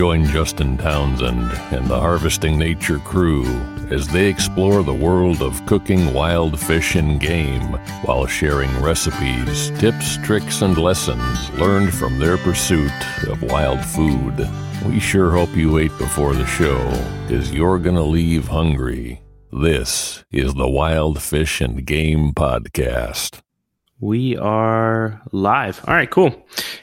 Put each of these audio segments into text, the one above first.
Join Justin Townsend and the Harvesting Nature crew as they explore the world of cooking wild fish and game while sharing recipes, tips, tricks, and lessons learned from their pursuit of wild food. We sure hope you ate before the show, because you're going to leave hungry. This is the Wild Fish and Game Podcast. We are live. All right, cool.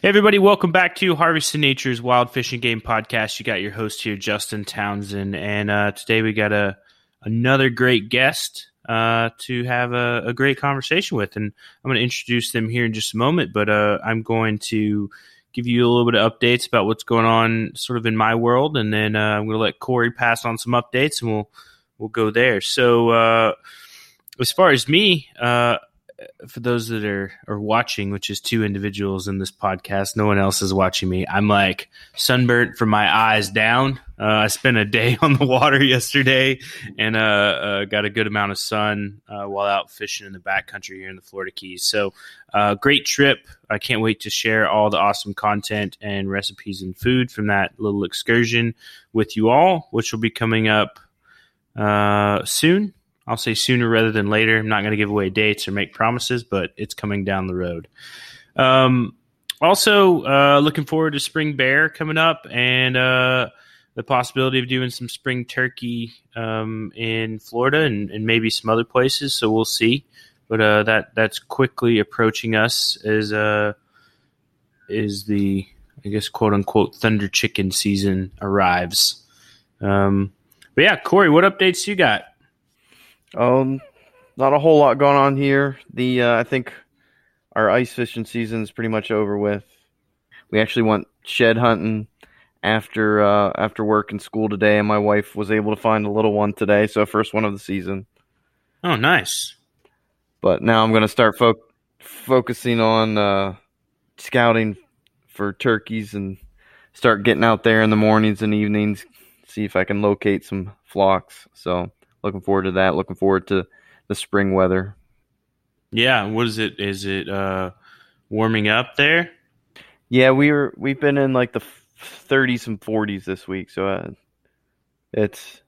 Hey, everybody, welcome back to Harvesting Nature's Wild Fish and Game Podcast. You got your host here, Justin Townsend, and uh, today we got a another great guest uh, to have a, a, great conversation with, and I'm going to introduce them here in just a moment. But uh, I'm going to give you a little bit of updates about what's going on, sort of in my world, and then uh, I'm going to let Corey pass on some updates, and we'll we'll go there. So, uh, as far as me uh, for those that are are watching, which is two individuals in this podcast, no one else is watching me. I'm like sunburnt from my eyes down. Uh, I spent a day on the water yesterday and uh, uh, got a good amount of sun uh, while out fishing in the backcountry here in the Florida Keys. So, uh, great trip. I can't wait to share all the awesome content and recipes and food from that little excursion with you all, which will be coming up uh, soon. I'll say sooner rather than later. I'm not going to give away dates or make promises, but it's coming down the road. Um, also, uh, looking forward to Spring Bear coming up and uh, the possibility of doing some spring turkey um, in Florida and, and, maybe some other places. So we'll see. But uh, that that's quickly approaching us as uh, is the I guess quote unquote thunder chicken season arrives. Um, but yeah, Corey, what updates you got? Um, not a whole lot going on here. The uh, I think our ice fishing season is pretty much over with. We actually went shed hunting after uh, after work and school today, and my wife was able to find a little one today, so first one of the season. Oh, nice. But now I'm going to start fo- focusing on uh, scouting for turkeys and start getting out there in the mornings and evenings, see if I can locate some flocks. So looking forward to that. Looking forward to the spring weather. Yeah, what is it? Is it uh, warming up there? Yeah, we were we've been in like the 30s and 40s this week, so uh, it's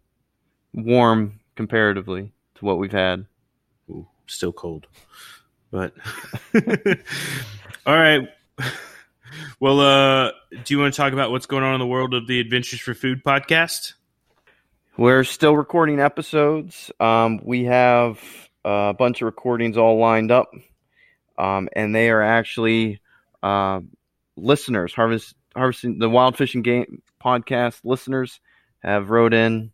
warm comparatively to what we've had. Ooh, still cold, but all right. Well, uh, do you want to talk about what's going on in the world of the Adventures for Food podcast? We're still recording episodes. Um, we have a bunch of recordings all lined up, um, and they are actually uh, listeners. Harvest harvesting the wild fish and game podcast listeners have wrote in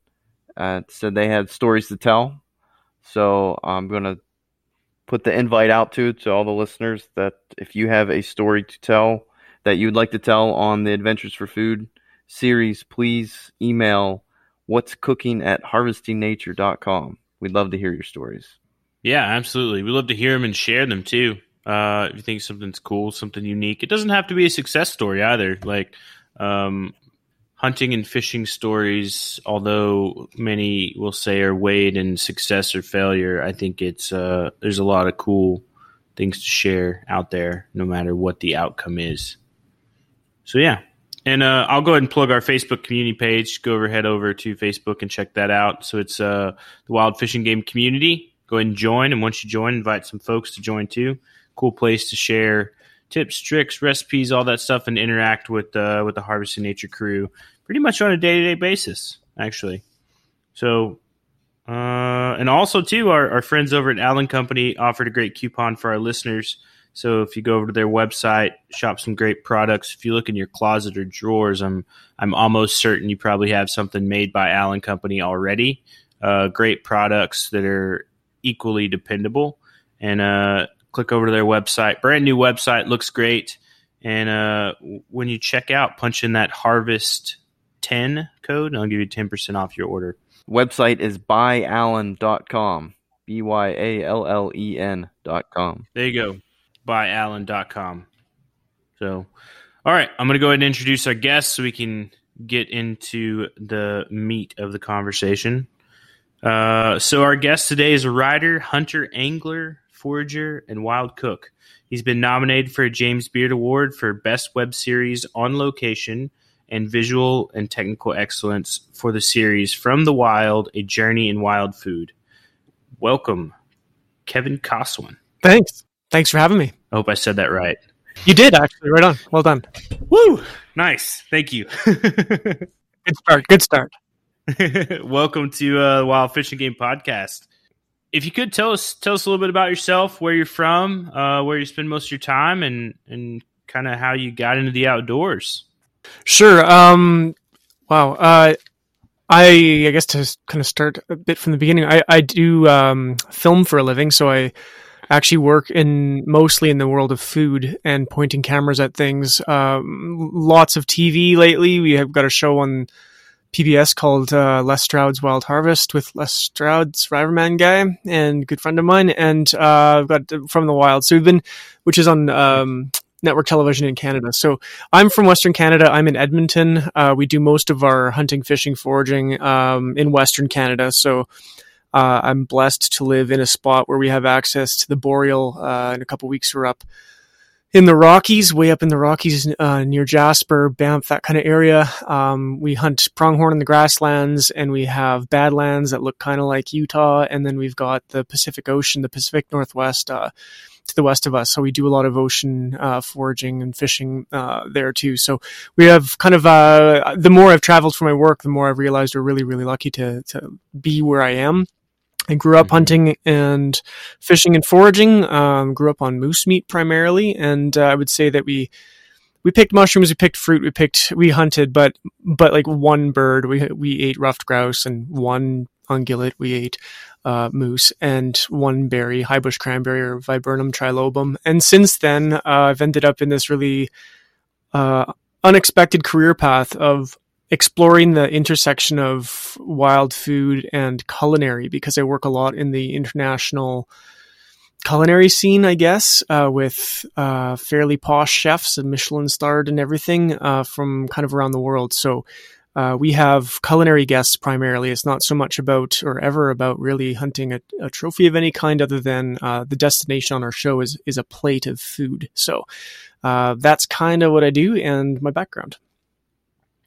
uh, said they had stories to tell. So I'm to put the invite out to to all the listeners that if you have a story to tell that you would like to tell on the Adventures for Food series, please email what's cooking at harvestingnature.com. We'd love to hear your stories. Yeah, absolutely. We love to hear them and share them too. Uh, if you think something's cool, something unique, it doesn't have to be a success story either. Like um, hunting and fishing stories, although many will say are weighed in success or failure, I think it's uh, there's a lot of cool things to share out there, no matter what the outcome is. So yeah, and uh, I'll go ahead and plug our Facebook community page. Go over, head over to Facebook and check that out. So it's uh, the Wild Fish and Game Community. Go ahead and join, and once you join, invite some folks to join too. Cool place to share tips, tricks, recipes, all that stuff, and interact with uh, with the Harvesting Nature crew pretty much on a day to day basis, actually. So, uh, and also too, our, our friends over at Allen Company offered a great coupon for our listeners. So if you go over to their website, shop some great products. If you look in your closet or drawers, I'm I'm almost certain you probably have something made by Allen Company already. Uh, great products that are equally dependable. And uh, click over to their website. Brand new website looks great. And uh, when you check out, punch in that Harvest ten code, and I'll give you ten percent off your order. Website is byallen.com. B Y A L L E N.com. There you go byallen.com. So, all right, I'm going to go ahead and introduce our guests so we can get into the meat of the conversation. Uh, so, our guest today is a writer, hunter, angler, forager, and wild cook. He's been nominated for a James Beard Award for Best Web Series on Location and Visual and Technical Excellence for the series From the Wild A Journey in Wild Food. Welcome, Kevin Kossowan. Thanks. Thanks for having me. I hope I said that right. You did actually. Right on. Well done. Woo! Nice. Thank you. Good start. Good start. Welcome to uh, Wild Fish and Game Podcast. If you could tell us tell us a little bit about yourself, where you're from, uh, where you spend most of your time, and and kind of how you got into the outdoors. Sure. Um, wow. Uh, I I guess to kind of start a bit from the beginning, I I do um, film for a living, so I actually work in mostly in the world of food and pointing cameras at things. Um, lots of TV lately. We have got a show on PBS called uh, Les Stroud's Wild Harvest with Les Stroud, Survivorman guy, and good friend of mine, and uh, I've got from the wild. So we've been, which is on um, network television in Canada. So I'm from Western Canada. I'm in Edmonton. Uh, we do most of our hunting, fishing, foraging um, in Western Canada. So uh, I'm blessed to live in a spot where we have access to the boreal. Uh, in a couple weeks, we're up in the Rockies, way up in the Rockies uh, near Jasper, Banff, that kind of area. Um, we hunt pronghorn in the grasslands, and we have badlands that look kind of like Utah. And then we've got the Pacific Ocean, the Pacific Northwest uh, to the west of us. So we do a lot of ocean uh, foraging and fishing uh, there too. So we have kind of uh, the more I've traveled for my work, the more I've realized we're really, really lucky to to be where I am. I grew up mm-hmm. hunting and fishing and foraging. Um, grew up on moose meat primarily, and uh, I would say that we we picked mushrooms, we picked fruit, we picked we hunted, but but like one bird, we we ate ruffed grouse, and one ungulate, we ate uh, moose, and one berry, high bush cranberry or Viburnum trilobum. And since then, uh, I've ended up in this really uh, unexpected career path of exploring the intersection of wild food and culinary because I work a lot in the international culinary scene, I guess, uh, with uh, fairly posh chefs and Michelin starred and everything uh, from kind of around the world. So uh, we have culinary guests primarily. It's not so much about or ever about really hunting a, a trophy of any kind, other than uh, the destination on our show is is a plate of food. So uh, that's kind of what I do and my background.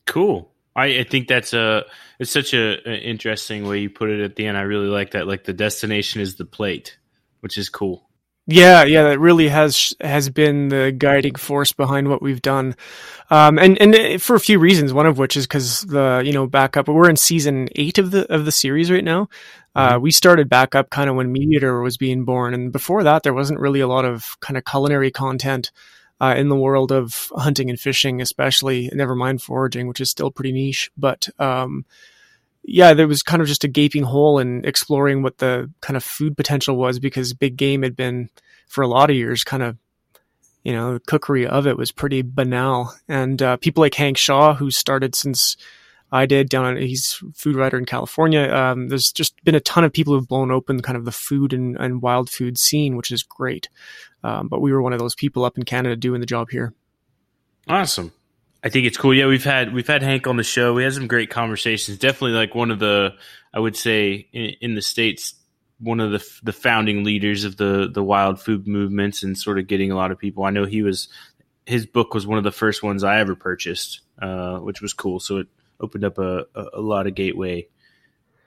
Cool. I, I think that's a it's such a, a, interesting way you put it at the end. I really like that. Like the destination is the plate, which is cool. Yeah, yeah, that really has has been the guiding force behind what we've done, um, and and for a few reasons. One of which is because the you know backup. We're in season eight of the of the series right now. Uh, mm-hmm. we started back up kind of when MeatEater was being born, and before that, there wasn't really a lot of kind of culinary content uh, in the world of hunting and fishing, especially. Never mind foraging, which is still pretty niche. But um, yeah, there was kind of just a gaping hole in exploring what the kind of food potential was because big game had been for a lot of years kind of you know, the cookery of it was pretty banal. And uh, people like Hank Shaw, who started since I did down on, he's food writer in California. Um, there's just been a ton of people who've blown open kind of the food and, and wild food scene, which is great. Um, but we were one of those people up in Canada doing the job here. Awesome. I think it's cool. Yeah, we've had we've had Hank on the show. We had some great conversations. Definitely like one of the I would say in, in the states one of the the founding leaders of the the wild food movements and sort of getting a lot of people. I know he was his book was one of the first ones I ever purchased, uh, which was cool. So it opened up a, a, lot of gateway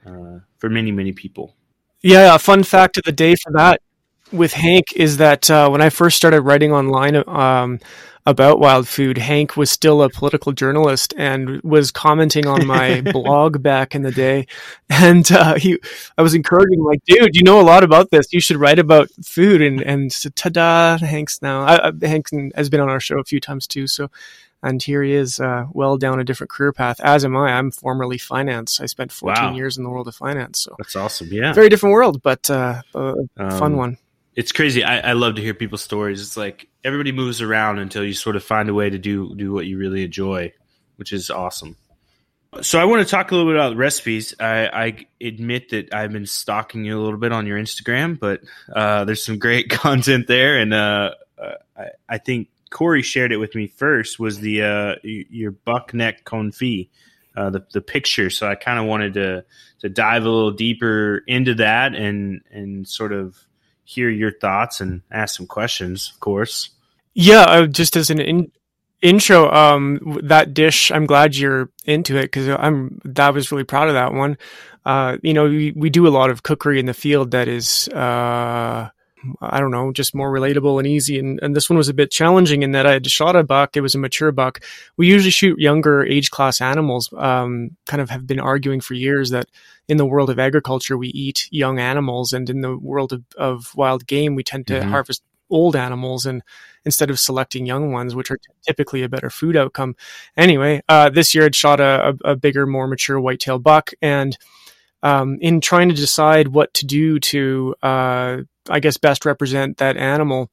uh, for many many people. Yeah, a fun fact of the day for that with Hank is that uh, when I first started writing online um, about wild food, Hank was still a political journalist and was commenting on my blog back in the day. And uh, he, I was encouraging him, like, dude, you know a lot about this. You should write about food. And and so, ta-da, Hank's now. I, I, Hank has been on our show a few times too. So. And here he is, uh, well down a different career path. As am I. I'm formerly finance. I spent 14 Wow. years in the world of finance. So That's awesome. Yeah. very different world, but uh, a fun Um, one. it's crazy. I, I love to hear people's stories. It's like everybody moves around until you sort of find a way to do do what you really enjoy, which is awesome. So I want to talk a little bit about recipes. I, I admit that I've been stalking you a little bit on your Instagram, but uh, there's some great content there, and uh, uh, I, I think Corey shared it with me first. Was the uh, your buck neck confit, uh, the the picture? So I kind of wanted to to dive a little deeper into that and and sort of hear your thoughts and ask some questions, of course. Yeah, uh, just as an in- intro, um, that dish, I'm glad you're into it because I'm. That was really proud of that one. Uh, you know, we, we do a lot of cookery in the field that is, uh, I don't know, just more relatable and easy. And, and this one was a bit challenging in that I had shot a buck. It was a mature buck. We usually shoot younger age class animals. Um, kind of have been arguing for years that in the world of agriculture, we eat young animals, and in the world of, of wild game, we tend to Mhm. harvest old animals and instead of selecting young ones, which are typically a better food outcome. Anyway, uh, this year I'd shot a, a, a bigger, more mature whitetail buck, and um, in trying to decide what to do to, uh, I guess, best represent that animal,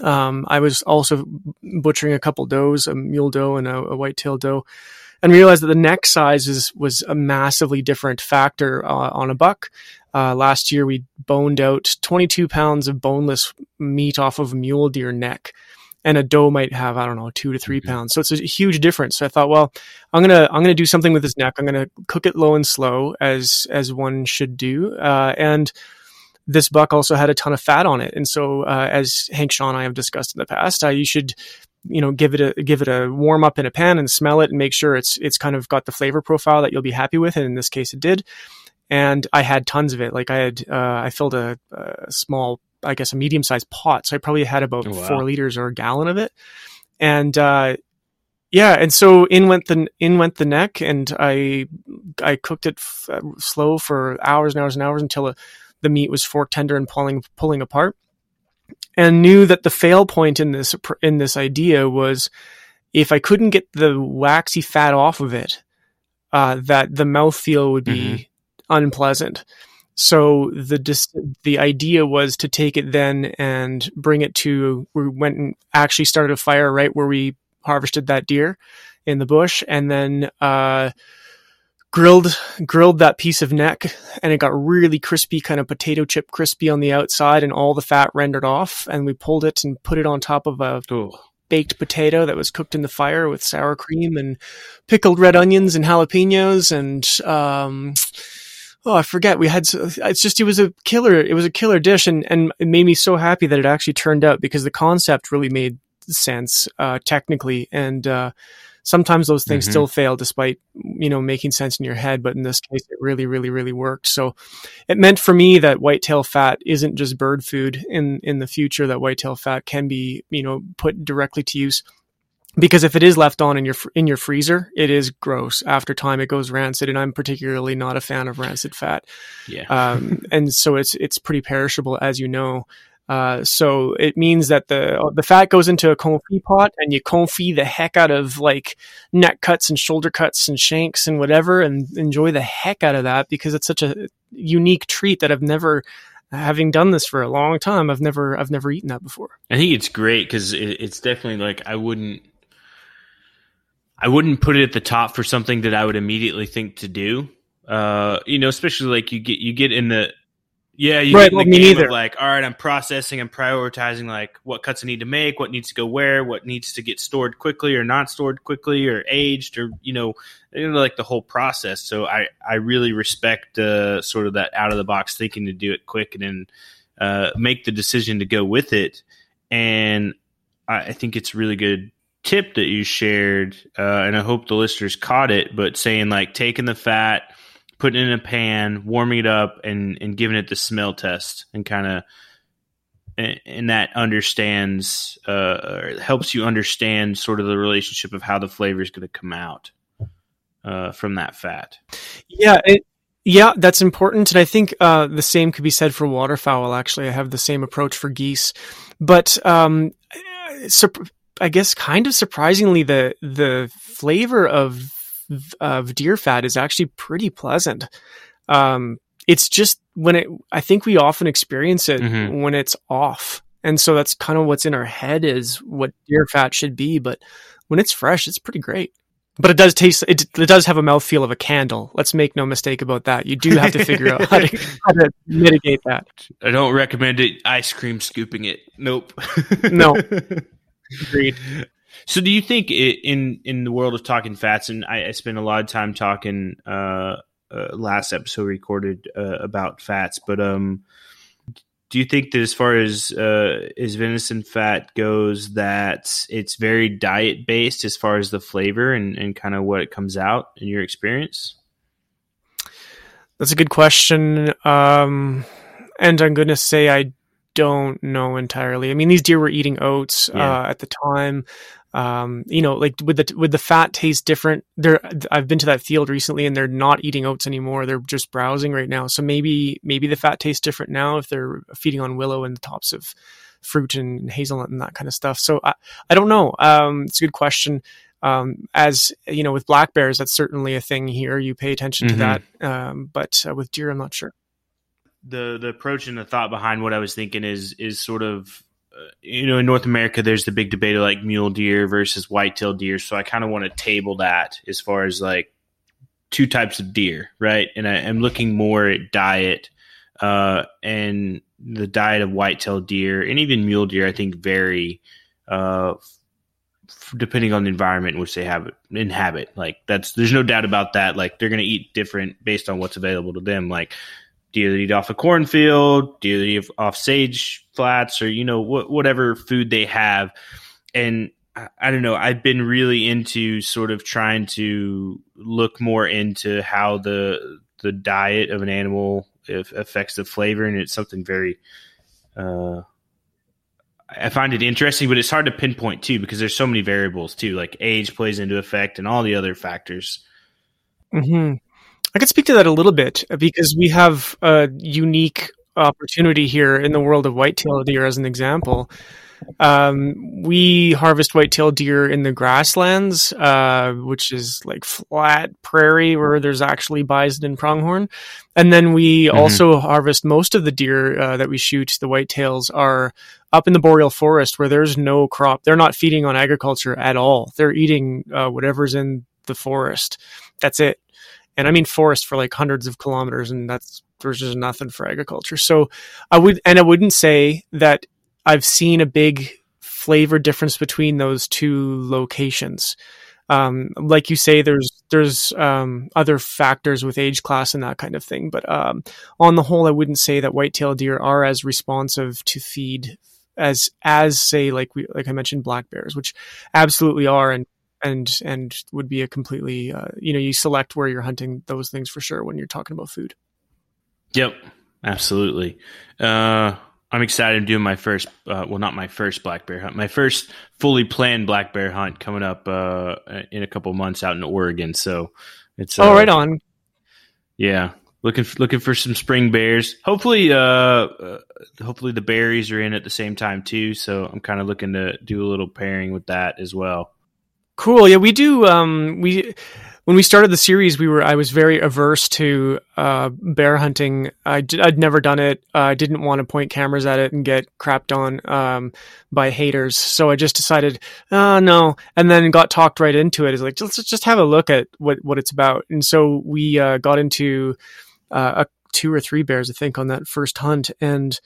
um, I was also butchering a couple does, a mule doe and a, a whitetail doe, and realized that the neck size is, was a massively different factor uh, on a buck. Uh, last year, we boned out 22 pounds of boneless meat off of a mule deer neck, and a doe might have I don't know two to 3 Mhm. pounds. So it's a huge difference. So I thought, well, I'm gonna I'm gonna do something with this neck. I'm gonna cook it low and slow as as one should do, uh, and this buck also had a ton of fat on it. And so, uh, as Hank Shaw and I have discussed in the past, uh, you should, you know, give it a give it a warm up in a pan and smell it and make sure it's it's kind of got the flavor profile that you'll be happy with. And in this case, it did. And I had tons of it. Like I had, uh, I filled a, a small, I guess, a medium sized pot. So I probably had about wow. four liters or a gallon of it. And uh, yeah, and so in went the in went the neck, and I I cooked it f- uh, slow for hours and hours and hours until it, the meat was fork tender and pulling pulling apart, and knew that the fail point in this in this idea was if I couldn't get the waxy fat off of it, uh, that the mouthfeel would be unpleasant. So the dis- the idea was to take it then and bring it to we went and actually started a fire right where we harvested that deer in the bush and then uh, grilled grilled that piece of neck and it got really crispy kind of potato chip crispy on the outside and all the fat rendered off and we pulled it and put it on top of a baked potato that was cooked in the fire with sour cream and pickled red onions and jalapenos and um oh i forget we had it's just it was a killer it was a killer dish and and it made me so happy that it actually turned out because the concept really made sense uh technically and uh sometimes those things Mhm. still fail despite you know making sense in your head but in this case it really really really worked so it meant for me that whitetail fat isn't just bird food in in the future that whitetail fat can be you know put directly to use because if it is left on in your in your freezer it is gross after time it goes rancid and i'm particularly not a fan of rancid fat Yeah. um, and so it's it's pretty perishable as you know. Uh, so it means that the the fat goes into a confit pot, and you confit the heck out of like neck cuts and shoulder cuts and shanks and whatever, and enjoy the heck out of that because it's such a unique treat that I've never having done this for a long time, I've never I've never eaten that before. I think it's great because it, it's definitely like I wouldn't I wouldn't put it at the top for something that I would immediately think to do. Uh, you know, especially like you get you get in the yeah, you Right, get in the me game neither. of like, all right, I'm processing, I'm prioritizing like what cuts I need to make, what needs to go where, what needs to get stored quickly or not stored quickly or aged or you know, you know, like the whole process. So I I really respect uh, sort of that out of the box thinking to do it quick and then uh, make the decision to go with it. And I, I think it's a really good tip that you shared, uh, and I hope the listeners caught it. But saying like taking the fat, putting it in a pan, warming it up, and and giving it the smell test, and kind of. And that understands, uh, helps you understand sort of the relationship of how the flavor is going to come out uh, from that fat. Yeah, it, yeah, that's important, and I think uh, the same could be said for waterfowl. Actually, I have the same approach for geese, but um, sup- I guess kind of surprisingly, the the flavor of of deer fat is actually pretty pleasant. Um, it's just when it. I think we often experience it Mhm. when it's off, and so that's kind of what's in our head is what deer fat should be. But when it's fresh, it's pretty great. But it does taste. It, it does have a mouthfeel of a candle. Let's make no mistake about that. You do have to figure out how to, how to mitigate that. I don't recommend it. Ice cream scooping it. Nope. No. Agreed. So, do you think i in in the world of talking fats, and I, I spent a lot of time talking uh, uh, last episode recorded uh, about fats, but um, do you think that as far as uh, as venison fat goes, that it's very diet based as far as the flavor and, and kind of what it comes out in your experience? That's a good question. Um, and I'm going to say I don't know entirely. I mean, these deer were eating oats Yeah. uh, at the time. Um, you know, like with the with the fat taste different. They're I've been to that field recently, and they're not eating oats anymore. They're just browsing right now. So maybe maybe the fat tastes different now if they're feeding on willow and the tops of fruit and hazelnut and that kind of stuff. So I I don't know. Um, it's a good question. Um, as you know, with black bears, that's certainly a thing here. You pay attention Mhm. to that. Um, but uh, with deer, I'm not sure. the the approach and the thought behind what I was thinking is is sort of you know in North America there's the big debate of like mule deer versus white-tailed deer. So I kind of want to table that as far as like two types of deer right? And I, I'm looking more at diet uh, and the diet of white-tailed deer and even mule deer I think vary uh, f- depending on the environment in which they have inhabit. Like that's there's no doubt about that. Like they're going to eat different based on what's available to them. Like do you eat off a cornfield? Do you eat off sage flats or, you know, wh- whatever food they have? And I, I don't know. I've been really into sort of trying to look more into how the the diet of an animal affects the flavor, and it's something very. Uh, I find it interesting, but it's hard to pinpoint too because there's so many variables too. Like age plays into effect, and all the other factors. hmm I could speak to that a little bit uh, because we have a unique opportunity here in the world of whitetail deer, as an example. Um, we harvest whitetail deer in the grasslands, uh, which is like flat prairie where there's actually bison and pronghorn. And then we Mhm. also harvest most of the deer uh, that we shoot, the whitetails, are up in the boreal forest where there's no crop. They're not feeding on agriculture at all. They're eating uh, whatever's in the forest. That's it and I mean forest for like hundreds of kilometers, and that's there's just nothing for agriculture. So I would, and I wouldn't say that I've seen a big flavor difference between those two locations. Um, like you say, there's there's um, other factors with age class and that kind of thing, but um, on the whole, I wouldn't say that white-tailed deer are as responsive to feed as as say like we like I mentioned black bears, which absolutely are, and and and would be a completely uh, you know you select where you're hunting those things for sure when you're talking about food. Yep, absolutely. Uh, I'm excited to do my first, uh, well, not my first black bear hunt, my first fully planned black bear hunt coming up uh, in a couple months out in Oregon. So it's uh, oh, right on. Yeah, looking looking for some spring bears. Hopefully, uh, uh, hopefully the berries are in at the same time too. So I'm kind of looking to do a little pairing with that as well. Cool. Yeah, we do. Um, we when we started the series, we were I was very averse to uh, bear hunting. I d- I'd never done it. Uh, I didn't want to point cameras at it and get crapped on um, by haters. So I just decided, uh, no, and then got talked right into it. Is like let's just have a look at what what it's about. And so we uh, got into uh, a, two or three bears, I think, on that first hunt, and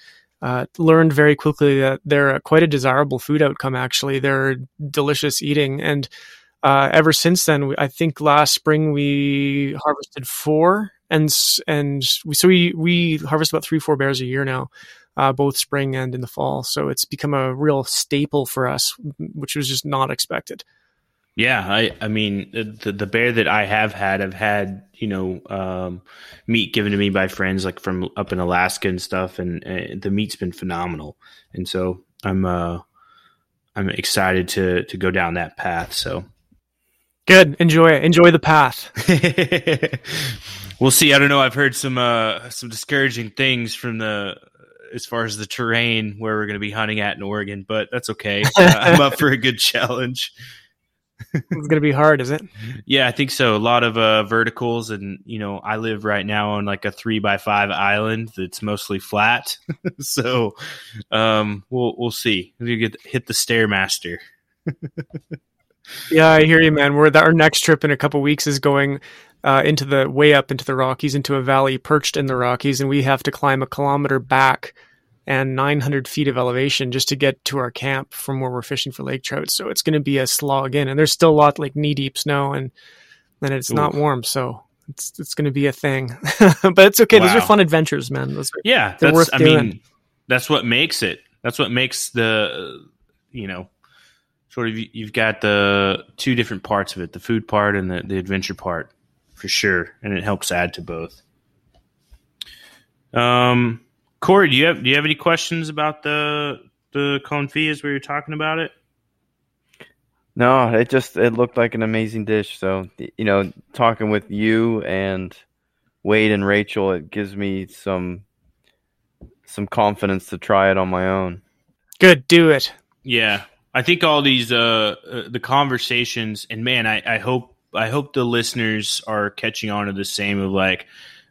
uh, learned very quickly that they're quite a desirable food outcome. Actually, they're delicious eating, and uh, ever since then, I think last spring we harvested four, and and we, so we we harvest about three four bears a year now, uh, both spring and in the fall. So it's become a real staple for us, which was just not expected. Yeah, I I mean the the bear that I have had, I've had you know um, meat given to me by friends like from up in Alaska and stuff, and uh, the meat's been phenomenal, and so I'm uh I'm excited to to go down that path. So Good. Enjoy it. Enjoy the path. we'll see. I don't know. I've heard some uh, some discouraging things from the as far as the terrain where we're going to be hunting at in Oregon, but that's okay. Uh, I'm up for a good challenge. It's going to be hard, is it? Yeah, I think so. A lot of uh, verticals, and you know, I live right now on like a three by five island that's mostly flat. so um, we'll we'll see. We get hit the stairmaster. Yeah, I hear you, man. We're our next trip in a couple weeks is going uh, into the way up into the Rockies, into a valley perched in the Rockies, and we have to climb a kilometer back and 900 feet of elevation just to get to our camp from where we're fishing for lake trout. So it's going to be a slog in, and there's still a lot like knee deep snow, and then it's Oof. not warm, so it's it's going to be a thing. but it's okay. Wow. Those are fun adventures, man. Those are, yeah, that's worth I doing. mean, that's what makes it. That's what makes the you know sort of you've got the two different parts of it the food part and the, the adventure part for sure and it helps add to both um corey do you have do you have any questions about the the confit where you're talking about it? No it just it looked like an amazing dish. So you know talking with you and wade and rachel it gives me some some confidence to try it on my own. Good do it. Yeah. I think all these uh, uh, the conversations and man, I, I hope I hope the listeners are catching on to the same of like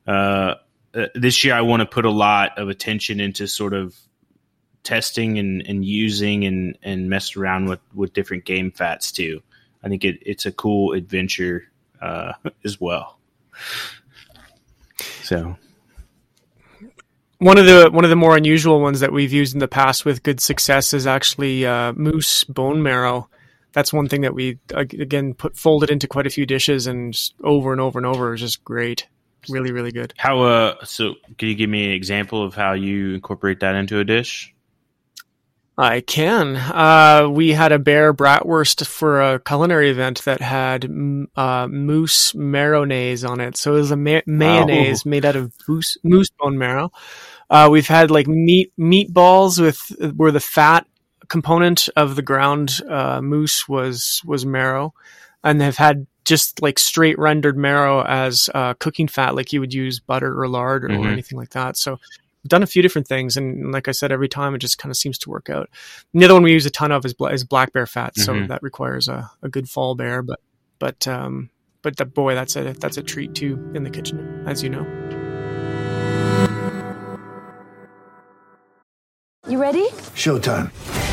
uh, uh, this year I want to put a lot of attention into sort of testing and, and using and, and mess around with, with different game fats too. I think it, it's a cool adventure uh, as well. So one of the one of the more unusual ones that we've used in the past with good success is actually uh, moose bone marrow. That's one thing that we again put folded into quite a few dishes and over and over and over is just great, really really good. How uh so can you give me an example of how you incorporate that into a dish? I can. Uh, we had a bear bratwurst for a culinary event that had uh, moose mayonnaise on it. So it was a ma- mayonnaise oh. made out of moose, moose bone marrow. Uh, we've had like meat meatballs with where the fat component of the ground uh, moose was was marrow, and they've had just like straight rendered marrow as uh, cooking fat, like you would use butter or lard or, mm-hmm. or anything like that. So we've done a few different things, and like I said, every time it just kind of seems to work out. And the other one we use a ton of is, is black bear fat, so mm-hmm. that requires a, a good fall bear, but but um, but the, boy, that's a that's a treat too in the kitchen, as you know. You ready? Showtime.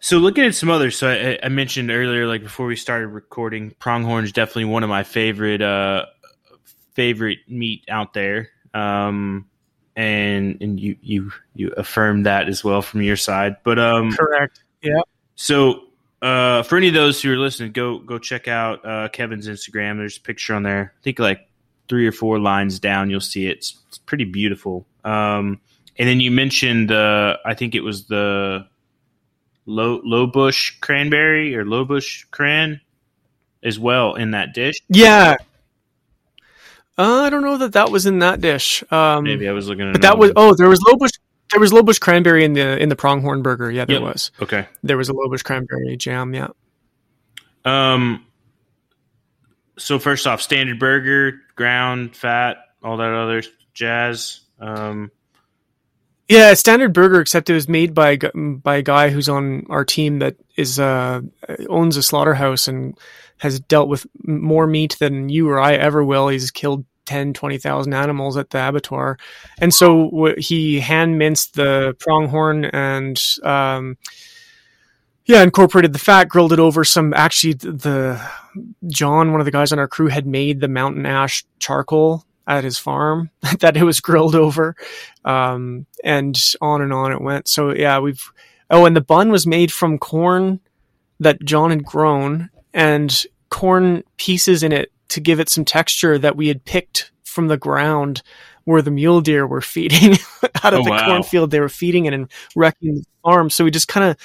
So looking at some others, so I, I, mentioned earlier, like before we started recording, pronghorn is definitely one of my favorite uh, favorite meat out there. Um, and and you you you affirmed that as well from your side. But um, correct, yeah. So uh, for any of those who are listening, go go check out uh, Kevin's Instagram. There's a picture on there. I think like three or four lines down, you'll see it. It's, it's pretty beautiful. Um, and then you mentioned, uh, I think it was the low low bush cranberry or low bush cran as well in that dish. Yeah. Uh, I don't know that that was in that dish. Um, Maybe I was looking at but that was one. oh, there was low bush. There was low bush cranberry in the in the pronghorn burger. Yeah, there Yep. was. okay. There was a low bush cranberry jam. Yeah. Um. So first off, standard burger, ground fat, all that other jazz. Um. Yeah, standard burger, except it was made by by a guy who's on our team that is uh, owns a slaughterhouse and has dealt with more meat than you or I ever will. He's killed 10, 20,000 animals at the abattoir, and so w- he hand minced the pronghorn and um, yeah, incorporated the fat, grilled it over some. Actually, th- the John, one of the guys on our crew, had made the mountain ash charcoal at his farm that it was grilled over um, and on and on it went. So yeah, we've oh, and the bun was made from corn that John had grown and corn pieces in it to give it some texture that we had picked from the ground where the mule deer were feeding out of Oh, the wow. cornfield they were feeding in and wrecking the farm. So we just kind of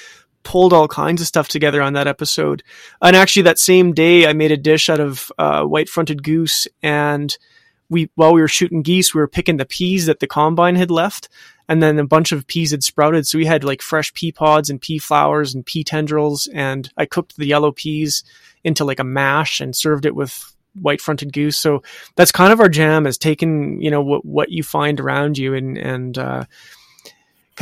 pulled all kinds of stuff together on that episode. And actually, that same day, I made a dish out of uh, white fronted goose and we while we were shooting geese, we were picking the peas that the combine had left, and then a bunch of peas had sprouted. So we had like fresh pea pods and pea flowers and pea tendrils, and I cooked the yellow peas into like a mash and served it with white fronted goose. So that's kind of our jam is taking you know what what you find around you and and uh,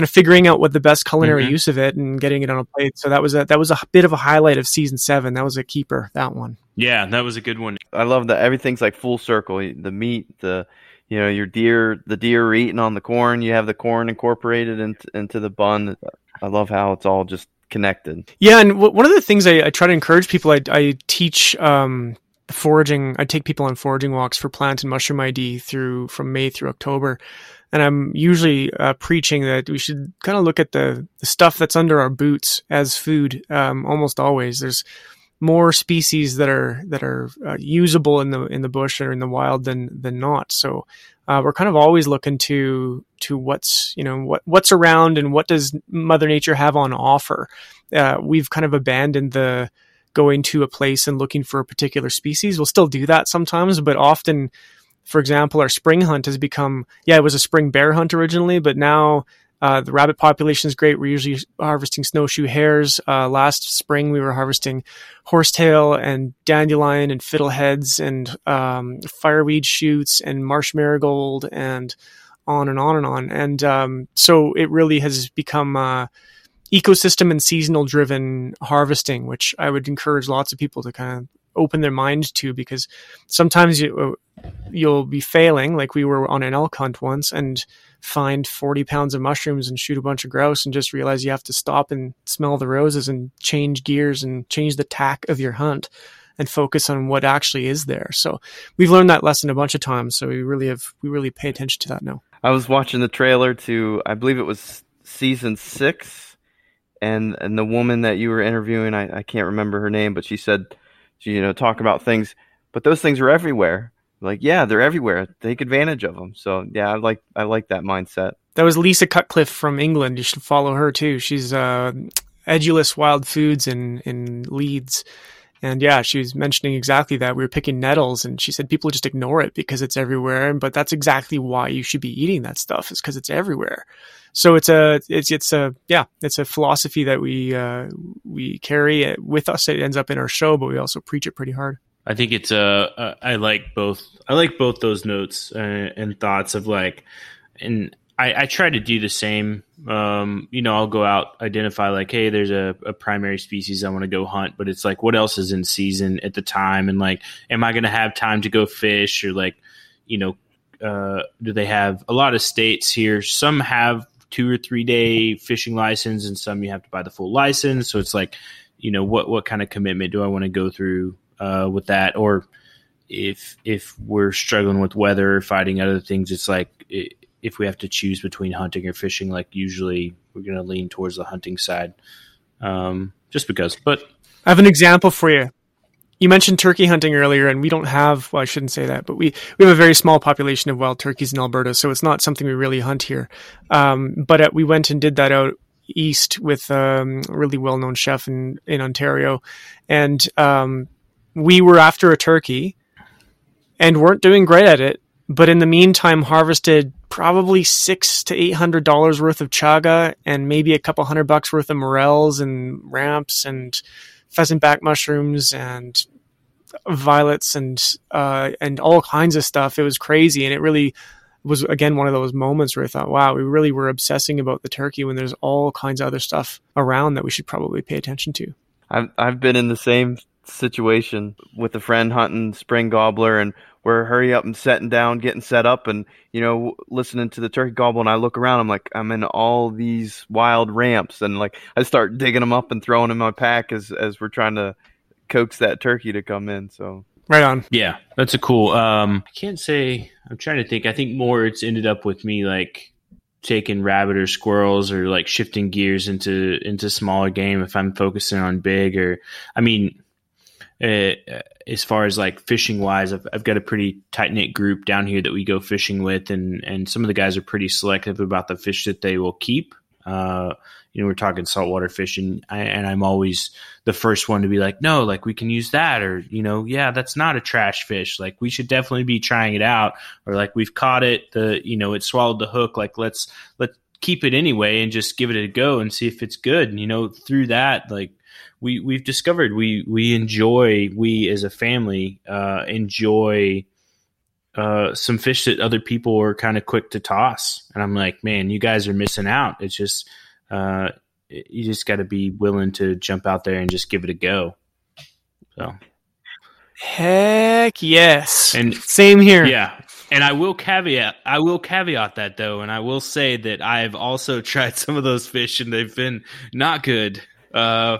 kind of figuring out what the best culinary Mhm. use of it and getting it on a plate. So that was a that was a bit of a highlight of season seven. That was a keeper. That one. Yeah, that was a good one. I love that everything's like full circle. The meat, the you know your deer, the deer are eating on the corn. You have the corn incorporated into into the bun. I love how it's all just connected. Yeah, and w- one of the things I, I try to encourage people, I, I teach um, foraging. I take people on foraging walks for plant and mushroom ID through from May through October, and I'm usually uh, preaching that we should kind of look at the, the stuff that's under our boots as food. Um, almost always, there's more species that are that are uh, usable in the in the bush or in the wild than than not. So uh, we're kind of always looking to to what's you know what what's around and what does Mother Nature have on offer. Uh, we've kind of abandoned the going to a place and looking for a particular species. We'll still do that sometimes, but often, for example, our spring hunt has become yeah, it was a spring bear hunt originally, but now uh, the rabbit population is great. We're usually harvesting snowshoe hares. Uh, last spring, we were harvesting horsetail and dandelion and fiddleheads and um, fireweed shoots and marsh marigold and on and on and on. And um, so it really has become uh, ecosystem and seasonal driven harvesting, which I would encourage lots of people to kind of open their mind to because sometimes you you'll be failing like we were on an elk hunt once and find 40 pounds of mushrooms and shoot a bunch of grouse and just realize you have to stop and smell the roses and change gears and change the tack of your hunt and focus on what actually is there. So we've learned that lesson a bunch of times. So we really have, we really pay attention to that now. I was watching the trailer to, I believe it was season six, and and the woman that you were interviewing, I, I can't remember her name, but she said, you know, talk about things, but those things are everywhere. Like, yeah, they're everywhere. Take advantage of them. So yeah, I like I like that mindset. That was Lisa Cutcliffe from England. You should follow her too. She's uh, Edulis Wild Foods in in Leeds, and yeah, she was mentioning exactly that. We were picking nettles, and she said people just ignore it because it's everywhere. But that's exactly why you should be eating that stuff, is because it's everywhere. So it's a it's it's a yeah it's a philosophy that we uh, we carry with us. It ends up in our show, but we also preach it pretty hard. I think it's uh, uh I like both I like both those notes uh, and thoughts of like and I, I try to do the same. Um you know I'll go out identify like hey there's a, a primary species I want to go hunt but it's like what else is in season at the time? And like am I gonna have time to go fish? Or like you know uh do they have a lot of states here some have two or three day fishing license and some you have to buy the full license. So it's like you know what what kind of commitment do I want to go through uh, with that, or if if we're struggling with weather fighting other things, it's like if we have to choose between hunting or fishing, like usually we're going to lean towards the hunting side, um, just because. But I have an example for you. You mentioned turkey hunting earlier, and we don't have, well, I shouldn't say that, but we, we have a very small population of wild turkeys in Alberta, so it's not something we really hunt here. Um, but uh, we went and did that out east with um, a really well known chef in, in Ontario. And um, we were after a turkey, and weren't doing great at it. But in the meantime, harvested probably six to eight hundred dollars worth of chaga and maybe a couple hundred bucks worth of morels and ramps and pheasant back mushrooms and violets and uh, and all kinds of stuff. It was crazy, and it really was again one of those moments where I thought, wow, we really were obsessing about the turkey when there's all kinds of other stuff around that we should probably pay attention to. I've I've been in the same situation with a friend hunting spring gobbler and we're hurry up and setting down, getting set up and, you know, listening to the turkey gobble. And I look around, I'm like, I'm in all these wild ramps and like I start digging them up and throwing them in my pack as, as we're trying to coax that turkey to come in. So Right on. Yeah, that's a cool. Um, I can't say. I'm trying to think. I think more it's ended up with me like taking rabbit or squirrels or like shifting gears into into smaller game if I'm focusing on big or I mean uh, as far as like fishing wise I've, I've got a pretty tight knit group down here that we go fishing with and and some of the guys are pretty selective about the fish that they will keep uh, you know, we're talking saltwater fishing, and I'm always the first one to be like, no, like we can use that, or you know, yeah, that's not a trash fish. Like we should definitely be trying it out, or like we've caught it, the you know, it swallowed the hook. Like let's let's keep it anyway and just give it a go and see if it's good. And, you know, through that, like we we've discovered we we enjoy we as a family uh, enjoy uh, some fish that other people are kind of quick to toss. And I'm like, man, you guys are missing out. It's just uh, you just got to be willing to jump out there and just give it a go. So, heck yes, and same here. Yeah, and I will caveat, I will caveat that though, and I will say that I've also tried some of those fish and they've been not good. Uh,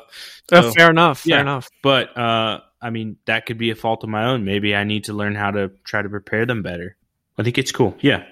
so, uh, fair enough. Fair yeah, enough. But uh, I mean, that could be a fault of my own. Maybe I need to learn how to try to prepare them better. I think it's cool. Yeah,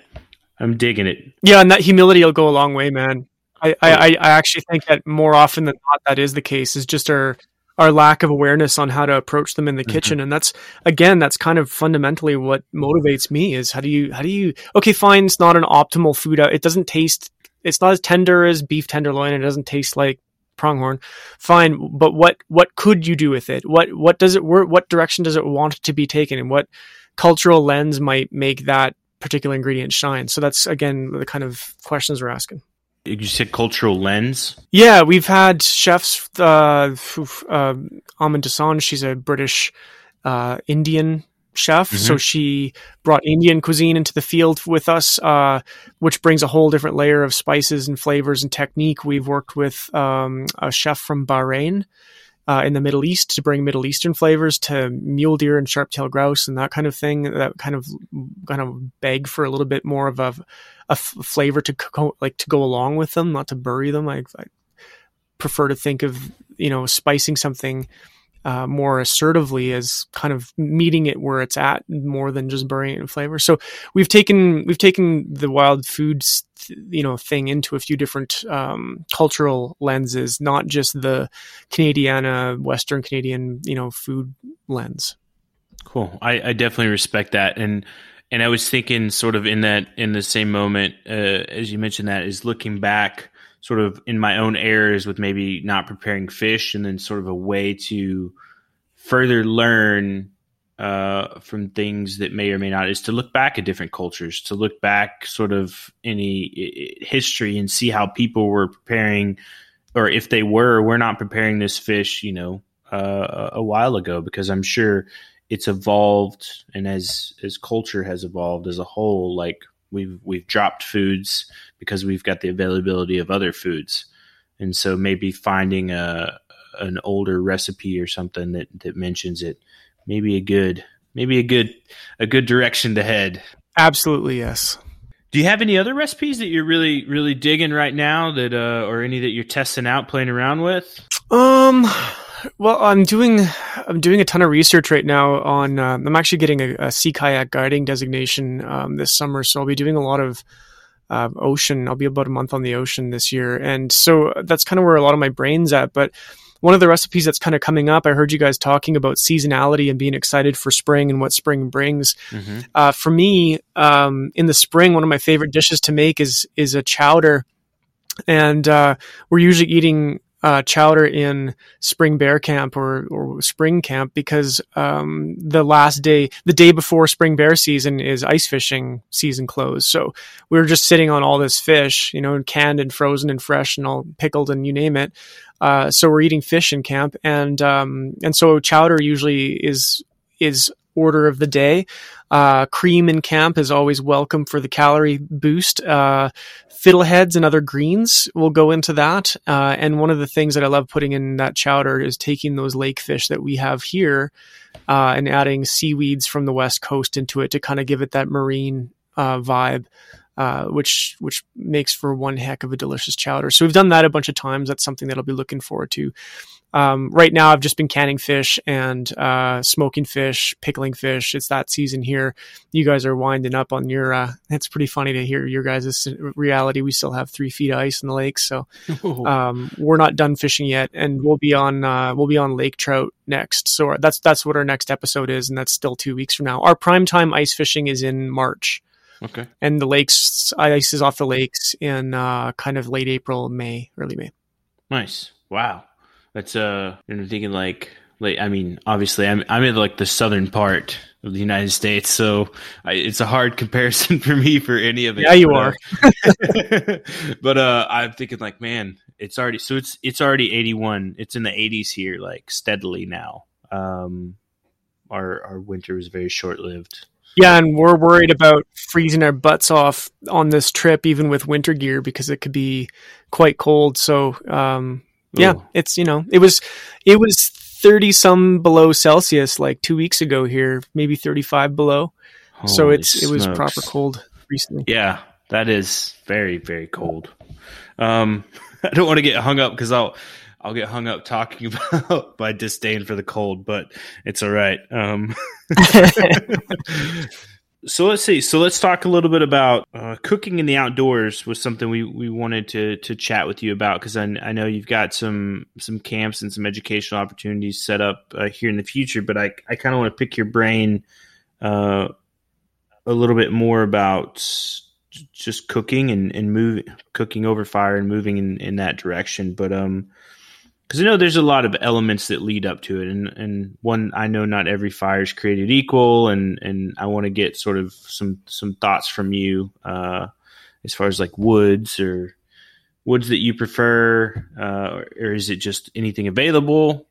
I'm digging it. Yeah, and that humility will go a long way, man. I, I, I actually think that more often than not that is the case is just our our lack of awareness on how to approach them in the mm-hmm. kitchen and that's again that's kind of fundamentally what motivates me is how do you how do you okay fine it's not an optimal food it doesn't taste it's not as tender as beef tenderloin it doesn't taste like pronghorn fine but what what could you do with it what what does it work what direction does it want to be taken and what cultural lens might make that particular ingredient shine so that's again the kind of questions we're asking you said cultural lens. Yeah, we've had chefs. Uh, uh, Amin she's a British uh, Indian chef, mm-hmm. so she brought Indian cuisine into the field with us, uh, which brings a whole different layer of spices and flavors and technique. We've worked with um, a chef from Bahrain. Uh, in the Middle East to bring Middle Eastern flavors to mule deer and sharp tail grouse and that kind of thing. That kind of kind of beg for a little bit more of a a f- flavor to co- like to go along with them, not to bury them. I, I prefer to think of you know spicing something uh, more assertively as kind of meeting it where it's at more than just burying it in flavor. So we've taken we've taken the wild foods you know thing into a few different um, cultural lenses, not just the Canadiana Western Canadian you know food lens. Cool. I, I definitely respect that and and I was thinking, sort of in that in the same moment uh, as you mentioned that is looking back, sort of in my own errors with maybe not preparing fish, and then sort of a way to further learn uh, from things that may or may not is to look back at different cultures, to look back sort of any history and see how people were preparing, or if they were, we're not preparing this fish, you know, uh, a while ago, because I'm sure it's evolved and as as culture has evolved as a whole like we've we've dropped foods because we've got the availability of other foods. And so maybe finding a an older recipe or something that that mentions it maybe a good maybe a good a good direction to head. Absolutely yes. Do you have any other recipes that you're really really digging right now that uh or any that you're testing out playing around with? Um well, I'm doing I'm doing a ton of research right now on. Uh, I'm actually getting a, a sea kayak guiding designation um, this summer, so I'll be doing a lot of uh, ocean. I'll be about a month on the ocean this year, and so that's kind of where a lot of my brain's at. But one of the recipes that's kind of coming up, I heard you guys talking about seasonality and being excited for spring and what spring brings. Mm-hmm. Uh, for me, um, in the spring, one of my favorite dishes to make is is a chowder, and uh, we're usually eating uh, chowder in spring bear camp or, or spring camp because um, the last day, the day before spring bear season is ice fishing season closed. So we were just sitting on all this fish, you know, canned and frozen and fresh and all pickled and you name it. Uh, so we're eating fish in camp, and um, and so chowder usually is is order of the day. Uh, cream in camp is always welcome for the calorie boost. Uh, fiddleheads and other greens will go into that. Uh, and one of the things that I love putting in that chowder is taking those lake fish that we have here uh, and adding seaweeds from the west coast into it to kind of give it that marine uh, vibe. Uh, which which makes for one heck of a delicious chowder. So we've done that a bunch of times. That's something that I'll be looking forward to. Um, right now, I've just been canning fish and uh, smoking fish, pickling fish. It's that season here. You guys are winding up on your. Uh, it's pretty funny to hear your guys' reality. We still have three feet of ice in the lake, so um, we're not done fishing yet, and we'll be on uh, we'll be on lake trout next. So that's that's what our next episode is, and that's still two weeks from now. Our prime time ice fishing is in March. Okay. And the lakes, ice is off the lakes in uh, kind of late April, May, early May. Nice. Wow. That's uh, I'm thinking like, like I mean, obviously, I'm I'm in like the southern part of the United States, so I, it's a hard comparison for me for any of it. Yeah, you but, are. uh, but uh, I'm thinking like, man, it's already so it's it's already 81. It's in the 80s here, like steadily now. Um, our our winter is very short lived. Yeah, and we're worried about freezing our butts off on this trip, even with winter gear, because it could be quite cold. So, um, yeah, Ooh. it's you know, it was it was thirty some below Celsius like two weeks ago here, maybe thirty five below. so Holy it's it was proper cold recently. Yeah, that is very very cold. Um, I don't want to get hung up because I'll I'll get hung up talking about my disdain for the cold, but it's all right. Um, so let's see. So let's talk a little bit about uh, cooking in the outdoors. Was something we, we wanted to to chat with you about because I, I know you've got some some camps and some educational opportunities set up uh, here in the future. But I I kind of want to pick your brain uh, a little bit more about just cooking and and moving cooking over fire and moving in in that direction. But um because I know there's a lot of elements that lead up to it, and and one I know not every fire is created equal, and and I want to get sort of some some thoughts from you uh, as far as like woods or woods that you prefer, uh, or is it just anything available?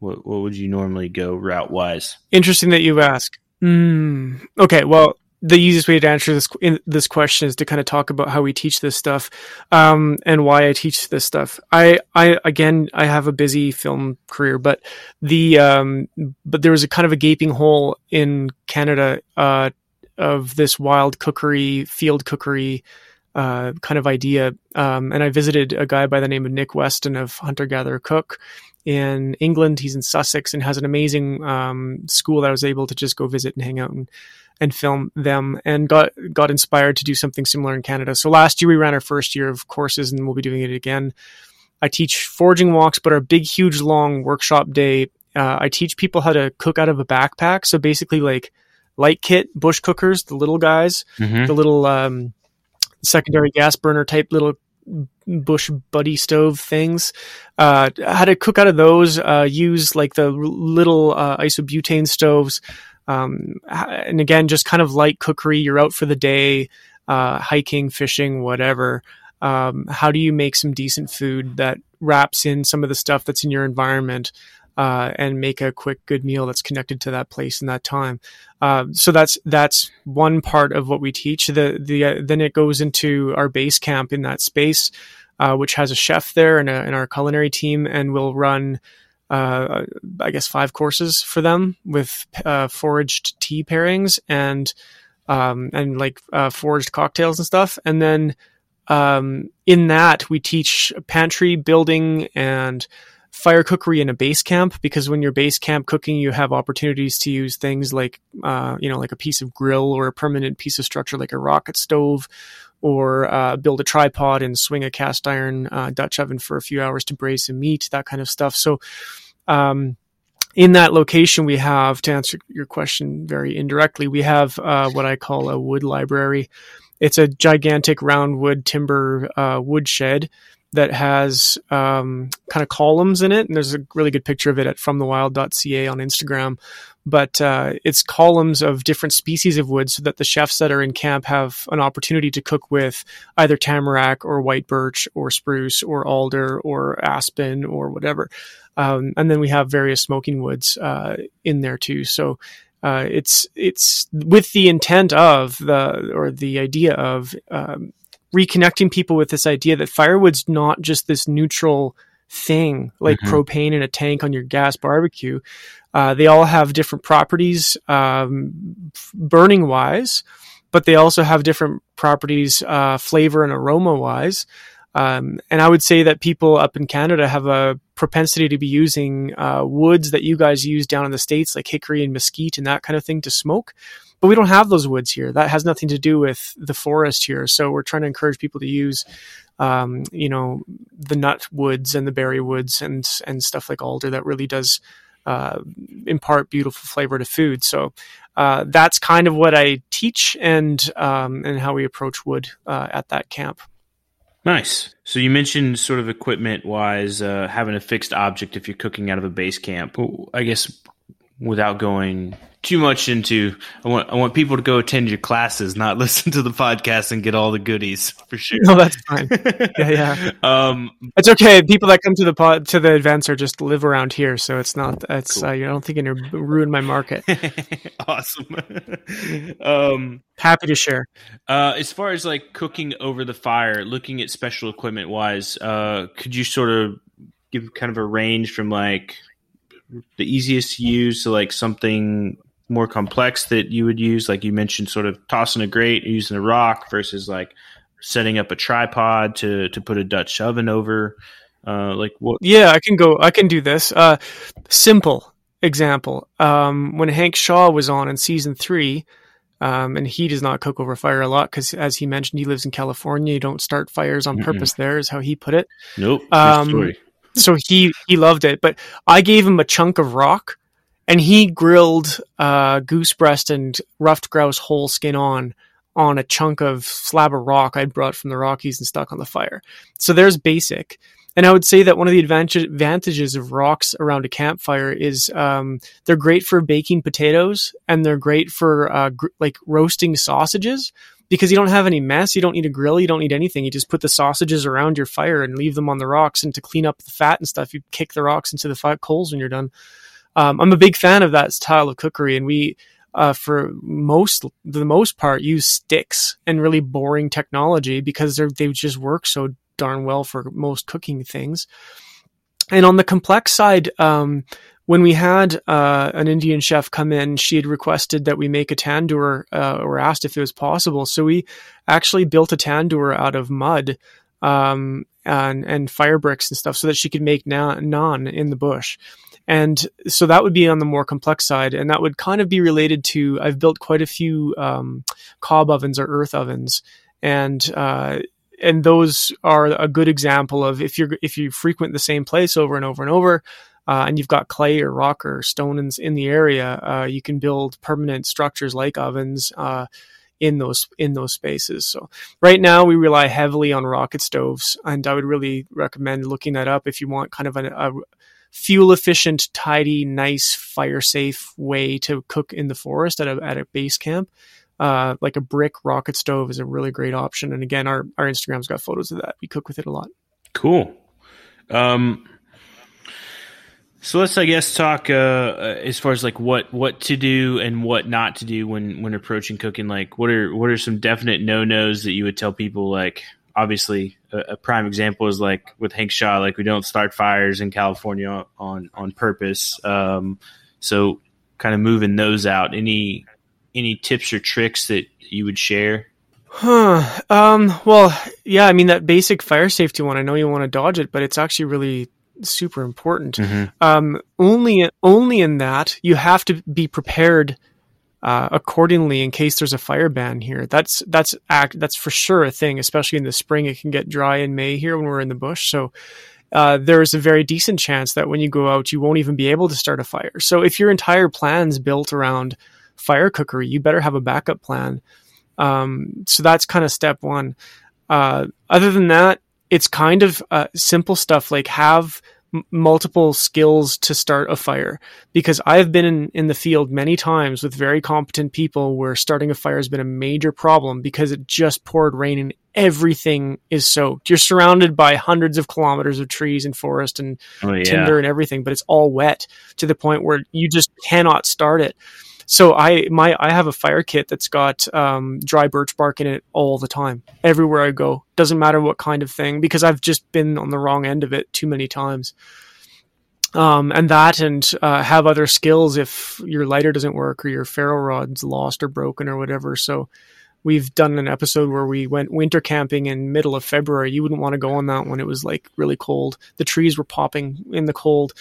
What what would you normally go route wise? Interesting that you ask. Mm, okay, well, the easiest way to answer this in, this question is to kind of talk about how we teach this stuff um, and why I teach this stuff. I, I again, I have a busy film career, but the um, but there was a kind of a gaping hole in Canada uh, of this wild cookery, field cookery. Uh, kind of idea, um, and I visited a guy by the name of Nick Weston of Hunter Gatherer Cook in England. He's in Sussex and has an amazing um, school that I was able to just go visit and hang out and and film them and got got inspired to do something similar in Canada. So last year we ran our first year of courses and we'll be doing it again. I teach foraging walks, but our big, huge, long workshop day, uh, I teach people how to cook out of a backpack. So basically, like light kit bush cookers, the little guys, Mhm. the little um, secondary gas burner type little bush buddy stove things. Uh, how to cook out of those? Uh, use like the little uh, isobutane stoves. Um, and again, just kind of light cookery. You're out for the day, uh, hiking, fishing, whatever. Um, how do you make some decent food that wraps in some of the stuff that's in your environment? Uh, and make a quick, good meal that's connected to that place and that time. Uh, so that's that's one part of what we teach. The the uh, then it goes into our base camp in that space, uh, which has a chef there and, a, and our culinary team, and we'll run, uh, I guess, five courses for them with uh, foraged tea pairings and um, and like uh, foraged cocktails and stuff, and then um, in that we teach pantry building and fire cookery in a base camp because when you're base camp cooking you have opportunities to use things like uh, you know like a piece of grill or a permanent piece of structure like a rocket stove or uh, build a tripod and swing a cast iron uh, dutch oven for a few hours to braise some meat that kind of stuff. So um, in that location we have to answer your question very indirectly we have uh, what i call a wood library. It's a gigantic round wood timber uh, woodshed that has um, kind of columns in it. And there's a really good picture of it at fromthewild.ca on Instagram. But uh, it's columns of different species of wood so that the chefs that are in camp have an opportunity to cook with either tamarack or white birch or spruce or alder or aspen or whatever. Um, and then we have various smoking woods uh, in there too. So uh, it's it's with the intent of the or the idea of um, reconnecting people with this idea that firewood's not just this neutral thing like Mhm. propane in a tank on your gas barbecue. Uh, they all have different properties um, burning wise, but they also have different properties uh, flavor and aroma wise. Um, and I would say that people up in Canada have a propensity to be using uh, woods that you guys use down in the states, like hickory and mesquite and that kind of thing, to smoke. But we don't have those woods here. That has nothing to do with the forest here. So we're trying to encourage people to use, um, you know, the nut woods and the berry woods and and stuff like alder that really does uh, impart beautiful flavor to food. So uh, that's kind of what I teach and um, and how we approach wood uh, at that camp. Nice. So you mentioned sort of equipment wise, uh, having a fixed object if you're cooking out of a base camp. I guess without going too much into, I want I want people to go attend your classes, not listen to the podcast and get all the goodies for sure. No, that's fine. Yeah, yeah. Um, It's okay. People that come to the pod, to the events are just live around here, so it's not. It's uh, you don't think you're gonna ruin my market. awesome. um, Happy to share. Uh, as far as like cooking over the fire, looking at special equipment wise, uh, could you sort of give kind of a range from like the easiest to use to like something more complex that you would use? Like you mentioned, sort of tossing a grate, using a rock versus like setting up a tripod to to put a Dutch oven over. Uh, like what? Yeah, I can go. I can do this. Uh, simple example. Um, when Hank Shaw was on in season three, um, and he does not cook over fire a lot because, as he mentioned, he lives in California. You don't start fires on Mm-mm. purpose there, is how he put it. Nope. Um. So he he loved it. But I gave him a chunk of rock, and he grilled uh, goose breast and ruffed grouse whole skin on on a chunk of slab of rock I'd brought from the Rockies and stuck on the fire. So there's basic. And I would say that one of the advantages of rocks around a campfire is um, they're great for baking potatoes and they're great for uh, gr- like roasting sausages because you don't have any mess. You don't need a grill. You don't need anything. You just put the sausages around your fire and leave them on the rocks. And to clean up the fat and stuff, you kick the rocks into the coals when you're done. Um, I'm a big fan of that style of cookery, and we, uh, for most the most part, use sticks and really boring technology because they they just work so darn well for most cooking things. And on the complex side, um, when we had uh, an Indian chef come in, she had requested that we make a tandoor, uh, or asked if it was possible. So we actually built a tandoor out of mud um, and and fire bricks and stuff, so that she could make na- naan in the bush. And so that would be on the more complex side, and that would kind of be related to. I've built quite a few um, cob ovens or earth ovens, and uh, and those are a good example of if you're if you frequent the same place over and over and over, uh, and you've got clay or rock or stone in, in the area, uh, you can build permanent structures like ovens uh, in those in those spaces. So right now we rely heavily on rocket stoves, and I would really recommend looking that up if you want kind of a, a fuel efficient, tidy, nice, fire safe way to cook in the forest at a at a base camp. Uh, like a brick rocket stove is a really great option. And again, our, our Instagram's got photos of that. We cook with it a lot. Cool. Um, so let's, I guess, talk uh, uh, as far as like what what to do and what not to do when when approaching cooking. Like, what are what are some definite no nos that you would tell people? Like, obviously, a, a prime example is like with Hank Shaw. Like, we don't start fires in California on on purpose. Um, so, kind of moving those out. Any any tips or tricks that you would share? Huh. Um, well, yeah, I mean, that basic fire safety one, I know you want to dodge it, but it's actually really super important. Um, only, only in that you have to be prepared, uh, accordingly in case there's a fire ban here. That's, that's act, that's for sure a thing, especially in the spring. It can get dry in May here when we're in the bush. So, uh, there's a very decent chance that when you go out, you won't even be able to start a fire. So if your entire plan's built around fire cookery, you better have a backup plan. Um, so that's kind of step one. Uh, other than that, it's kind of uh, simple stuff like have m- multiple skills to start a fire because I've been in, in the field many times with very competent people where starting a fire has been a major problem because it just poured rain and everything is soaked. You're surrounded by hundreds of kilometers of trees and forest and Oh, yeah. tinder and everything, but it's all wet to the point where you just cannot start it. So I my I have a fire kit that's got um, dry birch bark in it all the time, everywhere I go. Doesn't matter what kind of thing, because I've just been on the wrong end of it too many times. Um, and that, and uh, have other skills if your lighter doesn't work or your ferro rod's lost or broken or whatever. So we've done an episode where we went winter camping in middle of February. You wouldn't want to go on that when it was like really cold. The trees were popping in the cold,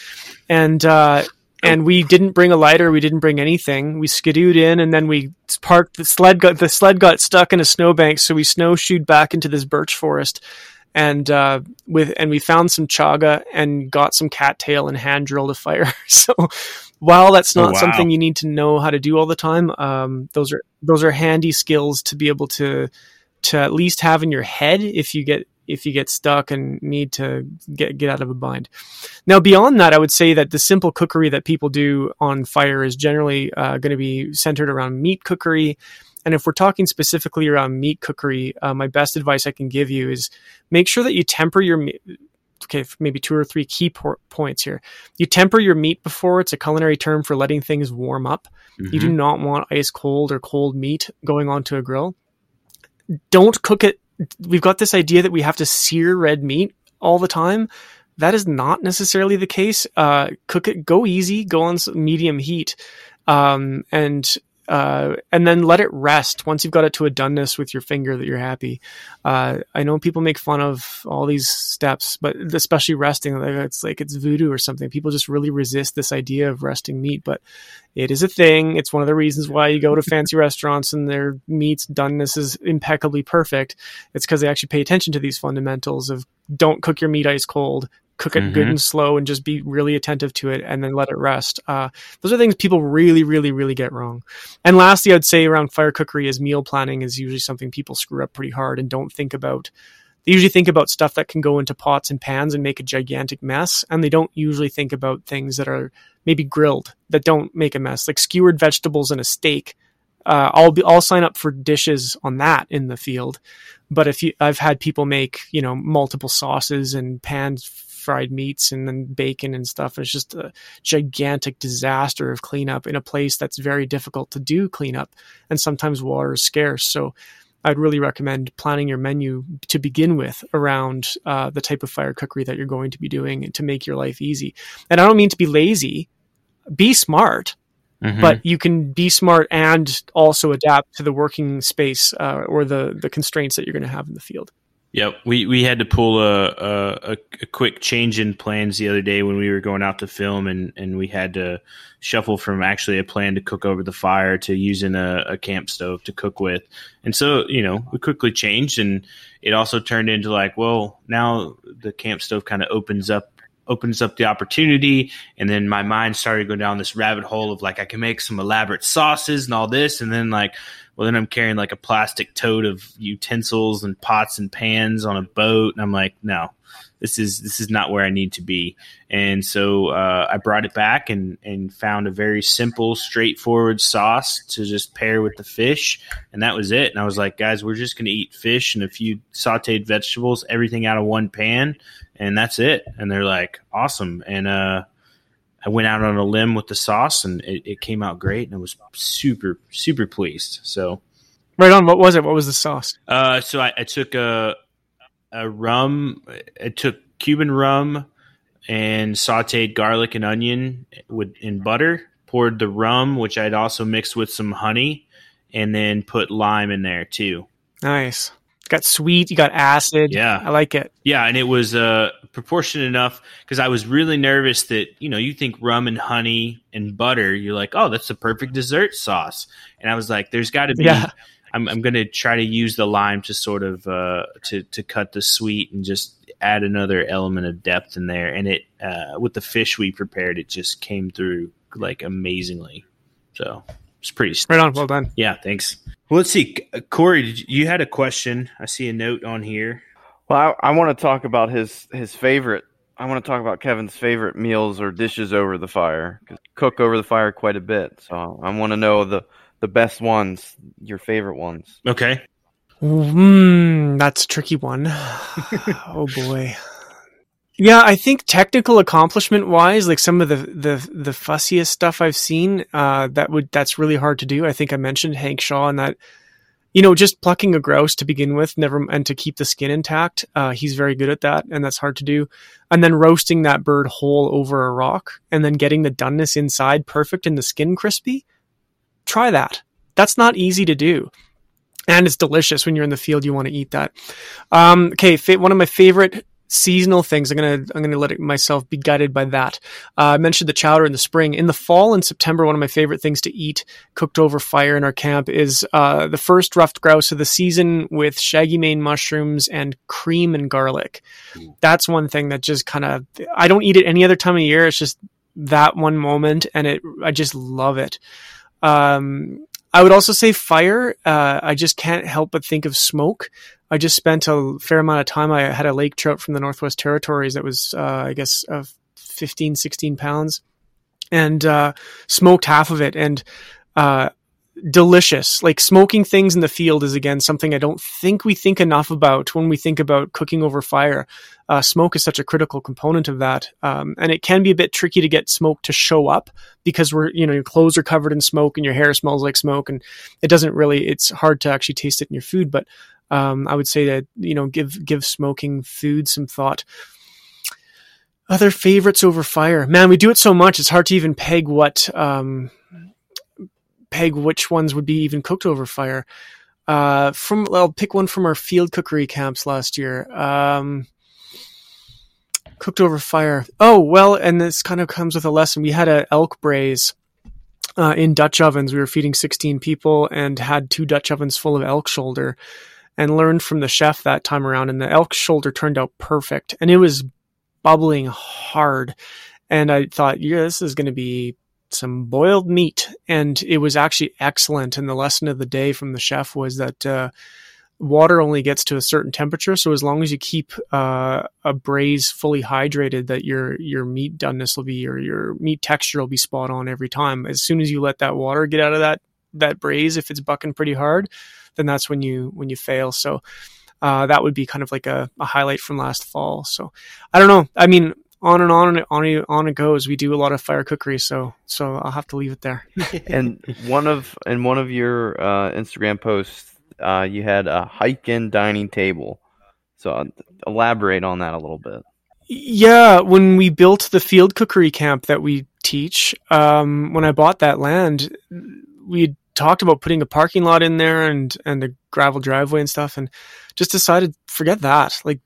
and uh, and we didn't bring a lighter. We didn't bring anything. We skidooed in, and then we parked the sled. Got the sled got stuck in a snowbank, so we snowshoed back into this birch forest. And uh, with and we found some chaga and got some cattail and hand drilled a fire. so while that's Oh, not wow. something you need to know how to do all the time, um, those are those are handy skills to be able to to at least have in your head if you get if you get stuck and need to get get out of a bind. Now, beyond that, I would say that the simple cookery that people do on fire is generally uh, going to be centered around meat cookery. And if we're talking specifically around meat cookery, uh, my best advice I can give you is make sure that you temper your meat. Okay, maybe two or three key por- points here. You temper your meat before. It's a culinary term for letting things warm up. You do not want ice cold or cold meat going onto a grill. Don't cook it. We've got this idea that we have to sear red meat all the time. That is not necessarily the case. Uh, cook it, go easy, go on medium heat, um, and uh, and then let it rest. Once you've got it to a doneness with your finger that you're happy. Uh, I know people make fun of all these steps, but especially resting, it's like it's voodoo or something. People just really resist this idea of resting meat, but it is a thing. It's one of the reasons why you go to fancy restaurants and their meat's doneness is impeccably perfect. It's because they actually pay attention to these fundamentals of don't cook your meat ice cold, cook it good Mhm. and slow, and just be really attentive to it, and then let it rest. Uh, those are things people really, really, really get wrong. And lastly, I'd say around fire cookery is meal planning is usually something people screw up pretty hard and don't think about. They usually think about stuff that can go into pots and pans and make a gigantic mess, and they don't usually think about things that are maybe grilled that don't make a mess, like skewered vegetables and a steak. Uh, I'll be I'll sign up for dishes on that in the field, but if you I've had people make you know multiple sauces and pan fried meats and then bacon and stuff. It's just a gigantic disaster of cleanup in a place that's very difficult to do cleanup, and sometimes water is scarce. So I'd really recommend planning your menu to begin with around uh, the type of fire cookery that you're going to be doing to make your life easy. And I don't mean to be lazy. Be smart, Mhm. but you can be smart and also adapt to the working space uh, or the the constraints that you're going to have in the field. Yep, we we had to pull a, a a quick change in plans the other day when we were going out to film, and and we had to shuffle from actually a plan to cook over the fire to using a, a camp stove to cook with, and so you know we quickly changed, and it also turned into like, well, now the camp stove kind of opens up opens up the opportunity. And then my mind started going down this rabbit hole of like I can make some elaborate sauces and all this. And then like well then I'm carrying like a plastic tote of utensils and pots and pans on a boat and I'm like no this is this is not where I need to be. And so uh, I brought it back and and found a very simple straightforward sauce to just pair with the fish and that was it. And I was like guys we're just going to eat fish and a few sautéed vegetables everything out of one pan and that's it. And they're like awesome. And uh I went out on a limb with the sauce and it, it came out great and I was super super pleased so Right on. What was it? What was the sauce? uh, so I, I took a a rum. I took Cuban rum and sautéed garlic and onion with in butter. Poured the rum, which I'd also mixed with some honey, and then put lime in there too. Nice. Got sweet. You got acid. Yeah. I like it. Yeah, and it was uh, proportionate enough because I was really nervous that you know you think rum and honey and butter, you're like, oh, that's the perfect dessert sauce, and I was like, there's got to be. Yeah. I'm, I'm going to try to use the lime to sort of uh, to to cut the sweet and just add another element of depth in there. And it uh, with the fish we prepared, it just came through like amazingly. So it's pretty. Right on. Well done. Yeah, thanks. Well, let's see, Corey, did you, you had a question. I see a note on here. Well, I, I want to talk about his his favorite. I want to talk about Kevin's favorite meals or dishes over the fire. 'Cause Cook over the fire quite a bit, so I want to know the the best ones, your favorite ones. Okay. Hmm, that's a tricky one. oh boy. Yeah, I think technical accomplishment wise, like some of the the the fussiest stuff I've seen, uh, that would that's really hard to do. I think I mentioned Hank Shaw and that, you know, just plucking a grouse to begin with, never and to keep the skin intact. Uh, he's very good at that, and that's hard to do. And then roasting that bird whole over a rock, and then getting the doneness inside perfect and the skin crispy. Try that. That's not easy to do and it's delicious when you're in the field. You want to eat that. Um, okay, fa- one of my favorite seasonal things. I'm gonna I'm gonna let it, myself be guided by that. Uh, I mentioned the chowder in the spring. In the fall and September, one of my favorite things to eat cooked over fire in our camp is uh, the first ruffed grouse of the season with shaggy mane mushrooms and cream and garlic. That's one thing that just kind of I don't eat it any other time of year. It's just that one moment, and it I just love it. Um, I would also say fire. Uh, I just can't help but think of smoke. I just spent a fair amount of time. I had a lake trout from the Northwest Territories that was, uh, I guess, uh, 15, 16 pounds and uh, smoked half of it. And uh, delicious. Like smoking things in the field is again something I don't think we think enough about when we think about cooking over fire. Uh, smoke is such a critical component of that, um, and it can be a bit tricky to get smoke to show up because we're you know your clothes are covered in smoke and your hair smells like smoke, and it doesn't really. It's hard to actually taste it in your food, but um, I would say that you know give give smoking food some thought. Other favorites over fire, man. We do it so much; it's hard to even peg what um, peg which ones would be even cooked over fire. Uh, from I'll pick one from our field cookery camps last year. Um, cooked over fire. Oh well, and this kind of comes with a lesson. We had a elk braise uh, in Dutch ovens. We were feeding 16 people and had two Dutch ovens full of elk shoulder, and learned from the chef that time around. And the elk shoulder turned out perfect, and it was bubbling hard. And I thought, yeah, this is going to be some boiled meat, and it was actually excellent. And the lesson of the day from the chef was that uh, water only gets to a certain temperature. So as long as you keep uh, a braise fully hydrated, that your your meat doneness will be your your meat texture will be spot on every time. As soon as you let that water get out of that that braise, if it's bucking pretty hard, then that's when you when you fail. So. Uh, that would be kind of like a, a highlight from last fall. So I don't know. I mean, on and on and on and on it goes. We do a lot of fire cookery, so so I'll have to leave it there. and one of in one of your uh, Instagram posts, uh, you had a hike-in dining table. So uh, elaborate on that a little bit. Yeah, when we built the field cookery camp that we teach, um, when I bought that land, we talked about putting a parking lot in there and and a gravel driveway and stuff, and just decided forget that. Like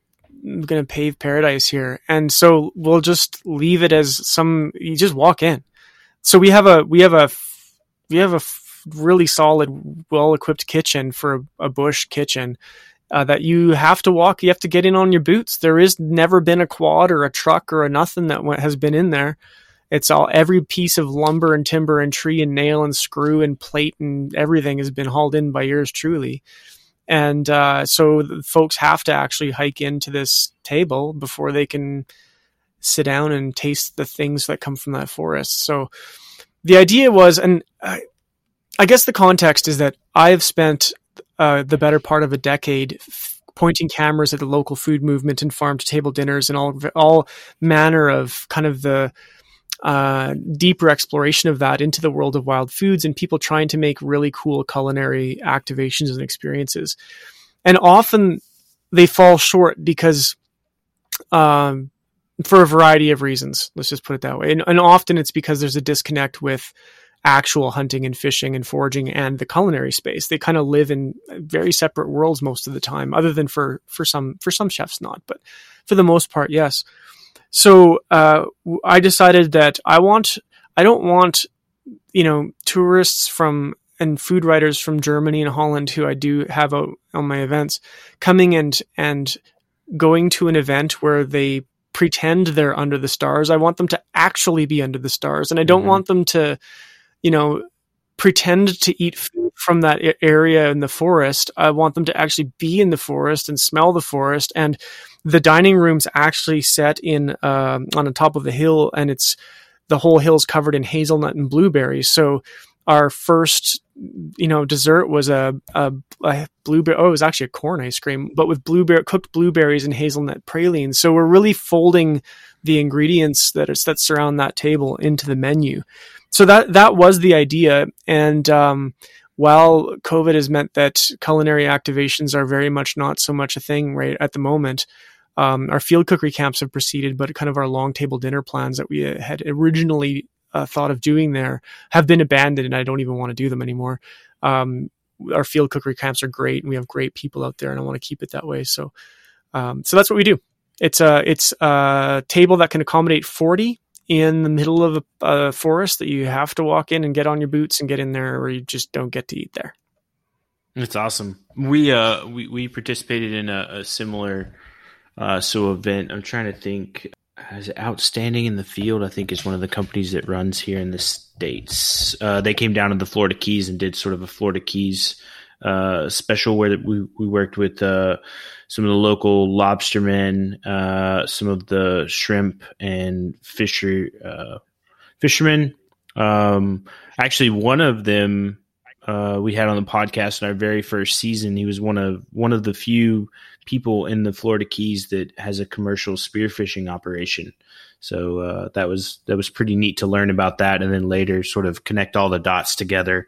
I'm to pave paradise here. And so we'll just leave it as some, you just walk in. So we have a, we have a, we have a really solid, well equipped kitchen for a, a bush kitchen. Uh, that you have to walk, you have to get in on your boots. There is never been a quad or a truck or a nothing that has been in there. It's all every piece of lumber and timber and tree and nail and screw and plate and everything has been hauled in by yours truly. And uh, so folks have to actually hike into this table before they can sit down and taste the things that come from that forest. So the idea was and i, I guess the context is that i've spent uh, the better part of a decade pointing cameras at the local food movement and farm to table dinners and all all manner of kind of the uh, deeper exploration of that into the world of wild foods and people trying to make really cool culinary activations and experiences. And often they fall short because, um, for a variety of reasons, let's just put it that way. And, and often it's because there's a disconnect with actual hunting and fishing and foraging and the culinary space. They kind of live in very separate worlds most of the time, other than for, for some, for some chefs not, but for the most part, yes. So uh, I decided that I want I don't want you know tourists from and food writers from Germany and Holland who I do have a, on my events coming and and going to an event where they pretend they're under the stars. I want them to actually be under the stars, and I don't mm-hmm. want them to you know pretend to eat food from that area in the forest. I want them to actually be in the forest and smell the forest. And the dining room's actually set in um on the top of a hill, and it's the whole hill's covered in hazelnut and blueberries. So our first, you know, dessert was a, a, a blueberry. Oh, it was actually a corn ice cream, but with blueberry cooked blueberries and hazelnut pralines. So we're really folding the ingredients that is that surround that table into the menu. So that that was the idea, and um, while COVID has meant that culinary activations are very much not so much a thing right at the moment. Um, our field cookery camps have proceeded, but kind of our long table dinner plans that we had originally uh, thought of doing there have been abandoned, and I don't even want to do them anymore. Um, our field cookery camps are great, and we have great people out there, and I want to keep it that way. So, um, so that's what we do. It's a it's a table that can accommodate forty in the middle of a, a forest that you have to walk in and get on your boots and get in there, or you just don't get to eat there. It's awesome. We uh we, we participated in a, a similar uh so event. I'm trying to think. Is outstanding in the field? I think is one of the companies that runs here in the states. Uh, they came down to the Florida Keys and did sort of a Florida Keys uh, special where we we worked with uh, some of the local lobstermen, uh, some of the shrimp and fisher uh, fishermen. Um, actually, one of them uh, we had on the podcast in our very first season. He was one of one of the few people in the Florida Keys that has a commercial spearfishing operation. So uh, that was that was pretty neat to learn about that, and then later sort of connect all the dots together.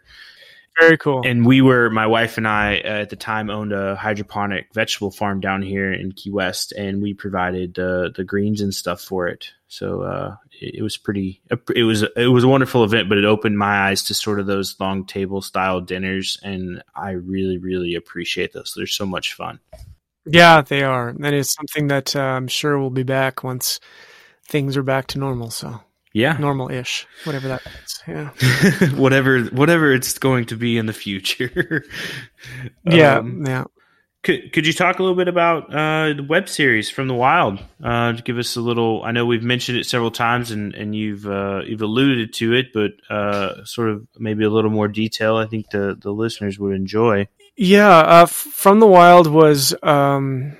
Very cool. And we were my wife and I uh, at the time owned a hydroponic vegetable farm down here in Key West, and we provided uh, the greens and stuff for it. So uh, it, it was pretty. It was it was a wonderful event, but it opened my eyes to sort of those long table style dinners, and I really really appreciate those. They're so much fun. Yeah, they are, and it's something that uh, I'm sure will be back once things are back to normal. So Yeah, normal-ish, whatever that is. Yeah, whatever whatever it's going to be in the future. yeah, Um, yeah. Could could you talk a little bit about uh, the web series from the wild? Uh, to give us a little. I know we've mentioned it several times, and and you've uh, you've alluded to it, but uh, sort of maybe a little more detail. I think the the listeners would enjoy. Yeah, uh, from the wild was um,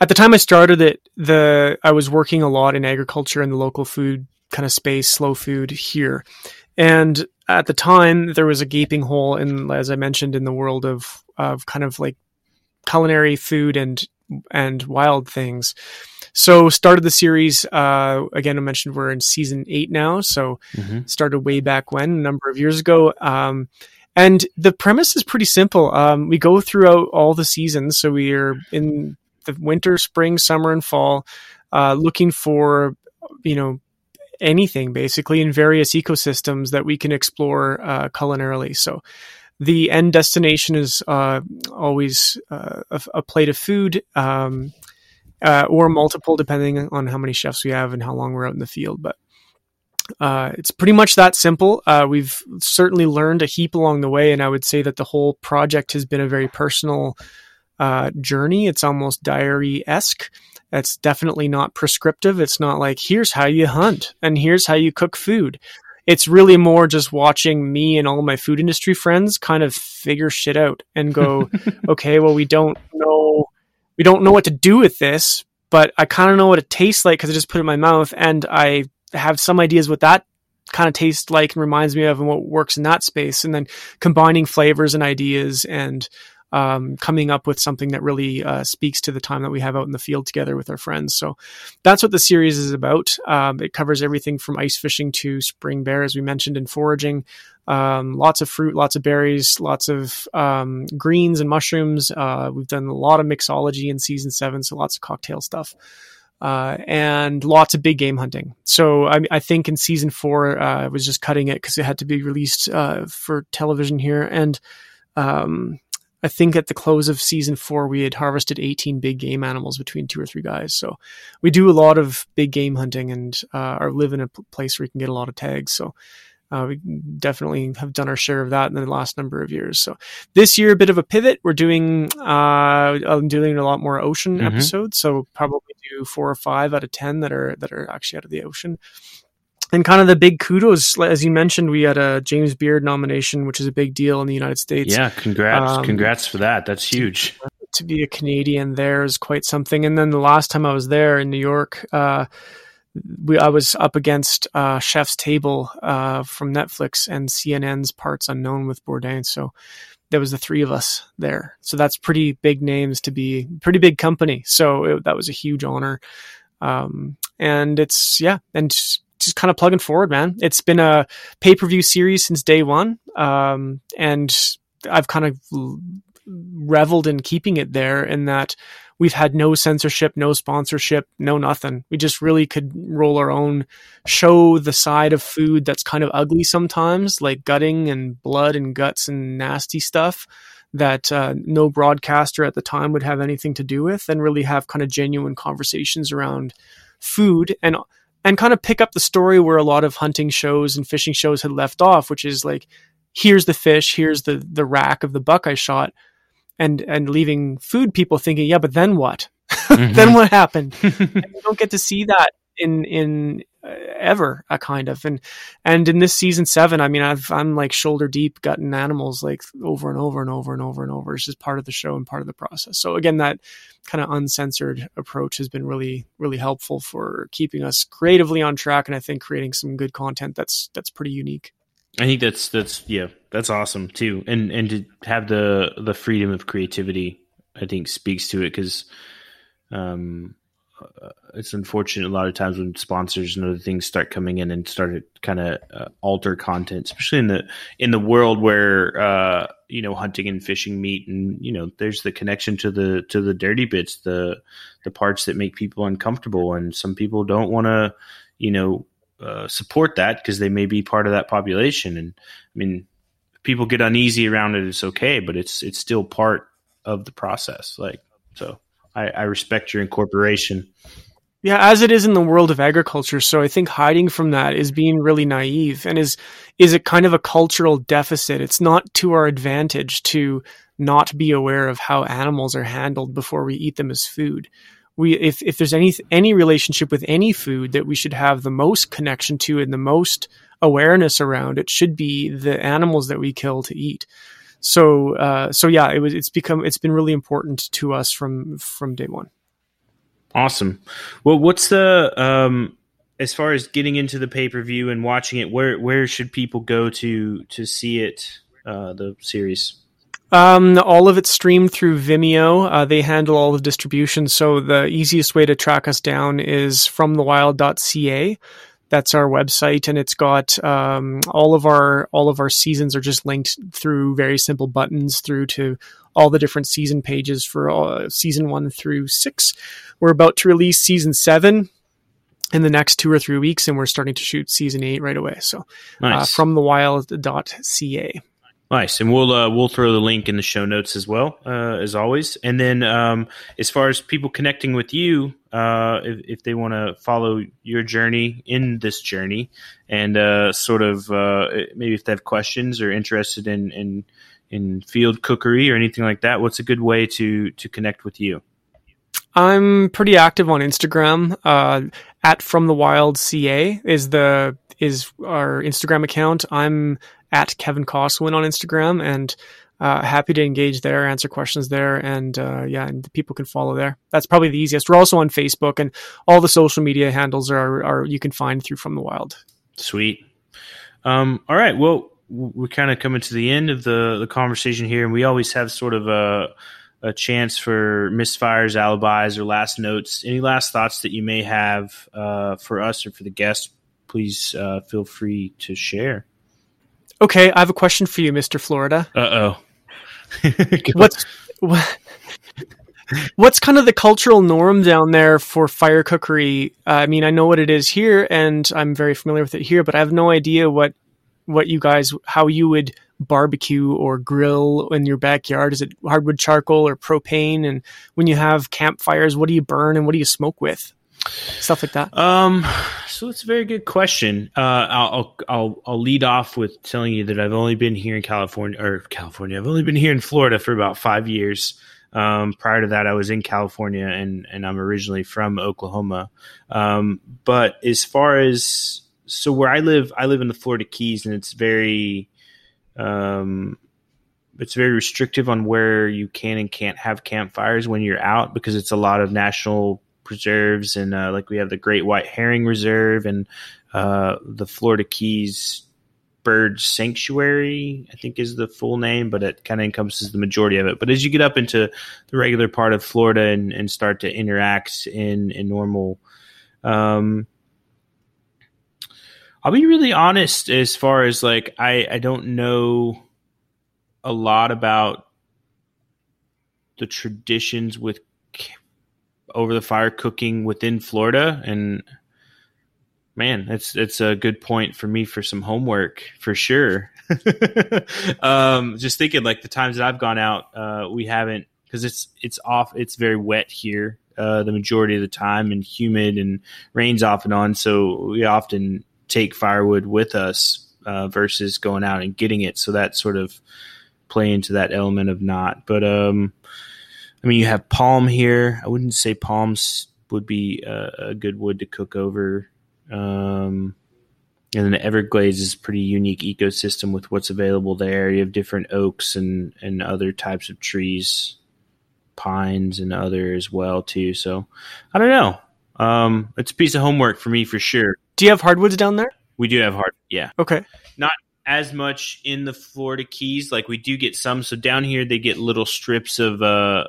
at the time I started it. The I was working a lot in agriculture and the local food kind of space, slow food here, and at the time there was a gaping hole in, as I mentioned, in the world of of kind of like culinary food and and wild things. So started the series. Uh, again, I mentioned we're in season eight now. So started way back when, a number of years ago. Um, and the premise is pretty simple. Um, we go throughout all the seasons. So we are in the winter, spring, summer, and fall, uh, looking for, you know, anything basically in various ecosystems that we can explore uh, culinarily. So the end destination is uh, always uh, a, a plate of food. Um, uh, or multiple, depending on how many chefs we have and how long we're out in the field. But uh, it's pretty much that simple. Uh, we've certainly learned a heap along the way, and I would say that the whole project has been a very personal uh, journey. It's almost diary esque. It's definitely not prescriptive. It's not like, here's how you hunt and here's how you cook food. It's really more just watching me and all my food industry friends kind of figure shit out and go, okay, well, we don't know we don't know what to do with this, but I kind of know what it tastes like because I just put it in my mouth and I have some ideas what that kind of tastes like and reminds me of and what works in that space. And then combining flavors and ideas and um, coming up with something that really uh, speaks to the time that we have out in the field together with our friends. So that's what the series is about. Um, it covers everything from ice fishing to spring bear, as we mentioned, and foraging. Um, lots of fruit, lots of berries, lots of um, greens and mushrooms. Uh, we've done a lot of mixology in season seven, so lots of cocktail stuff. Uh, and lots of big game hunting. So I, I think in season four, uh, I was just cutting it because it had to be released uh, for television here. And um, I think at the close of season four, we had harvested 18 big game animals between two or three guys. So we do a lot of big game hunting and uh, live in a place where we can get a lot of tags. So uh, we definitely have done our share of that in the last number of years. So this year, a bit of a pivot. We're doing uh, I'm doing a lot more ocean Mhm. episodes. So probably do four or five out of ten that are that are actually out of the ocean. and kind of the big kudos, as you mentioned, we had a James Beard nomination, which is a big deal in the United States. Yeah, congrats, Um, congrats for that. That's huge. to be a Canadian there is quite something. And then the last time I was there in New York, uh, we I was up against uh, Chef's Table uh, from Netflix and CNN's Parts Unknown with Bourdain. So there was the three of us there. So that's pretty big names to be pretty big company. So it, that was a huge honor. Um, and it's yeah, and just, just kind of plugging forward, man. It's been a pay per view series since day one, um, and I've kind of reveled in keeping it there in that we've had no censorship, no sponsorship, no nothing. We just really could roll our own, show the side of food that's kind of ugly sometimes, like gutting and blood and guts and nasty stuff that uh, no broadcaster at the time would have anything to do with, and really have kind of genuine conversations around food and and kind of pick up the story where a lot of hunting shows and fishing shows had left off, which is like, here's the fish, here's the the rack of the buck I shot, and and leaving food people thinking, yeah, but then what? then what happened? and you don't get to see that in in uh, ever a kind of and and in this season seven, I mean, I've I'm like shoulder deep gutting animals like over and over and over and over and over. It's just part of the show and part of the process. So again, that kind of uncensored approach has been really really helpful for keeping us creatively on track, and I think creating some good content that's that's pretty unique. I think that's that's yeah, that's awesome too, and and to have the the freedom of creativity, I think speaks to it because, um, uh, it's unfortunate a lot of times when sponsors and other things start coming in and start to kind of uh, alter content, especially in the in the world where uh, you know hunting and fishing meet, and you know there's the connection to the to the dirty bits, the the parts that make people uncomfortable, and some people don't want to, you know, uh, support that because they may be part of that population. And I mean, people get uneasy around it, it's okay, but it's it's still part of the process. Like so, I, I respect your incorporation. Yeah, as it is in the world of agriculture. So I think hiding from that is being really naive and is is it kind of a cultural deficit. It's not to our advantage to not be aware of how animals are handled before we eat them as food. We if if there's any any relationship with any food that we should have the most connection to and the most awareness around, it should be the animals that we kill to eat. So uh, so yeah, it was it's become it's been really important to us from from day one. Awesome. Well, what's the um as far as getting into the pay per view and watching it? Where where should people go to to see it? Uh, the series. Um, all of it's streamed through Vimeo. Uh, they handle all the distribution, so the easiest way to track us down is fromthewild.ca. That's our website, and it's got um, all of our all of our seasons are just linked through very simple buttons through to all the different season pages for uh, season one through six. We're about to release season seven in the next two or three weeks, and we're starting to shoot season eight right away. So, Nice. uh, from thewild.ca. Nice, and we'll uh, we'll throw the link in the show notes as well uh, as always. And then um, as far as people connecting with you, uh, if, if they want to follow your journey in this journey, and uh, sort of uh, maybe if they have questions or interested in, in in field cookery or anything like that, what's a good way to to connect with you? I'm pretty active on Instagram. Uh, at from the wild ca is the is our Instagram account. I'm at Kevin Kossowan on Instagram and uh, happy to engage there, answer questions there, and uh, yeah, and people can follow there. That's probably the easiest. We're also on Facebook, and all the social media handles are are you can find through From the Wild. Sweet. Um, all right. Well, we're kind of coming to the end of the, the conversation here, and we always have sort of a, a chance for misfires, alibis, or last notes. Any last thoughts that you may have uh, for us or for the guests? Please uh, feel free to share. Okay, I have a question for you, Mister Florida. Uh oh. What's what, what's kind of the cultural norm down there for fire cookery? Uh, I mean, I know what it is here, and I'm very familiar with it here, but I have no idea what what you guys how you would barbecue or grill in your backyard. Is it hardwood charcoal or propane? And when you have campfires, what do you burn and what do you smoke with? Stuff like that. Um, so it's a very good question. Uh, I'll, I'll I'll lead off with telling you that I've only been here in California or California. I've only been here in Florida for about five years. Um, prior to that, I was in California, and and I'm originally from Oklahoma. Um, but as far as so where I live, I live in the Florida Keys, and it's very, um, it's very restrictive on where you can and can't have campfires when you're out because it's a lot of national preserves and uh, like we have the Great White Heron Reserve and uh, the Florida Keys Bird Sanctuary, I think is the full name, but it kind of encompasses the majority of it. But as you get up into the regular part of Florida and, and start to interact in in normal, um, I'll be really honest as far as like I I don't know a lot about the traditions with over the fire cooking within Florida? And man that's that's a good point for me for some homework for sure. Um, just thinking like the times that I've gone out uh, we haven't because it's it's off it's very wet here uh, the majority of the time and humid and rains off and on. So we often take firewood with us uh, versus going out and getting it so that sort of play into that element of not but um I mean, you have palm here. I wouldn't say palms would be a, a good wood to cook over. Um, and then the Everglades is pretty unique ecosystem with what's available there. You have different oaks and, and other types of trees, pines and other as well too. So I don't know. Um, it's a piece of homework for me for sure. Do you have hardwoods down there? We do have hard, yeah. Okay. Not as much in the Florida Keys. Like we do get some. So down here they get little strips of uh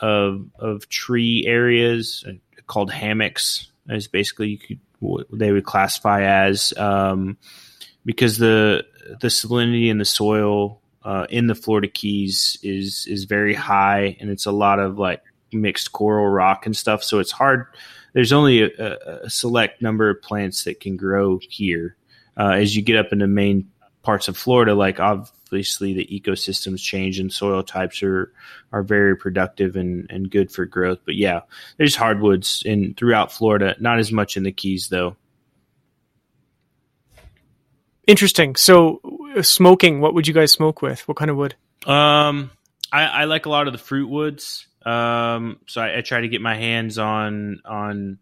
of of tree areas uh, called hammocks. Is basically you could what they would classify as um, because the the salinity in the soil uh, in the Florida Keys is is very high, and it's a lot of like mixed coral rock and stuff. So it's hard. There's only a, a select number of plants that can grow here. Uh, as you get up into main parts of Florida, like obviously the ecosystems change and soil types are are very productive and, and good for growth. But yeah, there's hardwoods in throughout Florida, not as much in the Keys though. Interesting. So, smoking. What would you guys smoke with? What kind of wood? Um, I, I like a lot of the fruit woods. Um, so I, I try to get my hands on on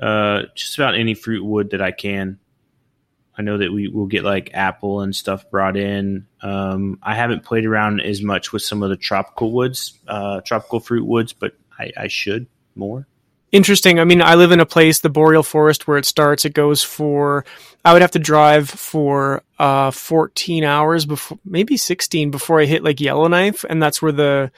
uh just about any fruit wood that I can. I know that we will get like apple and stuff brought in. Um, I haven't played around as much with some of the tropical woods, uh, tropical fruit woods, but I, I should more. Interesting. I mean, I live in a place, the boreal forest, where it starts. It goes for, I would have to drive for uh, 14 hours before, maybe 16 before I hit like Yellowknife, and that's where the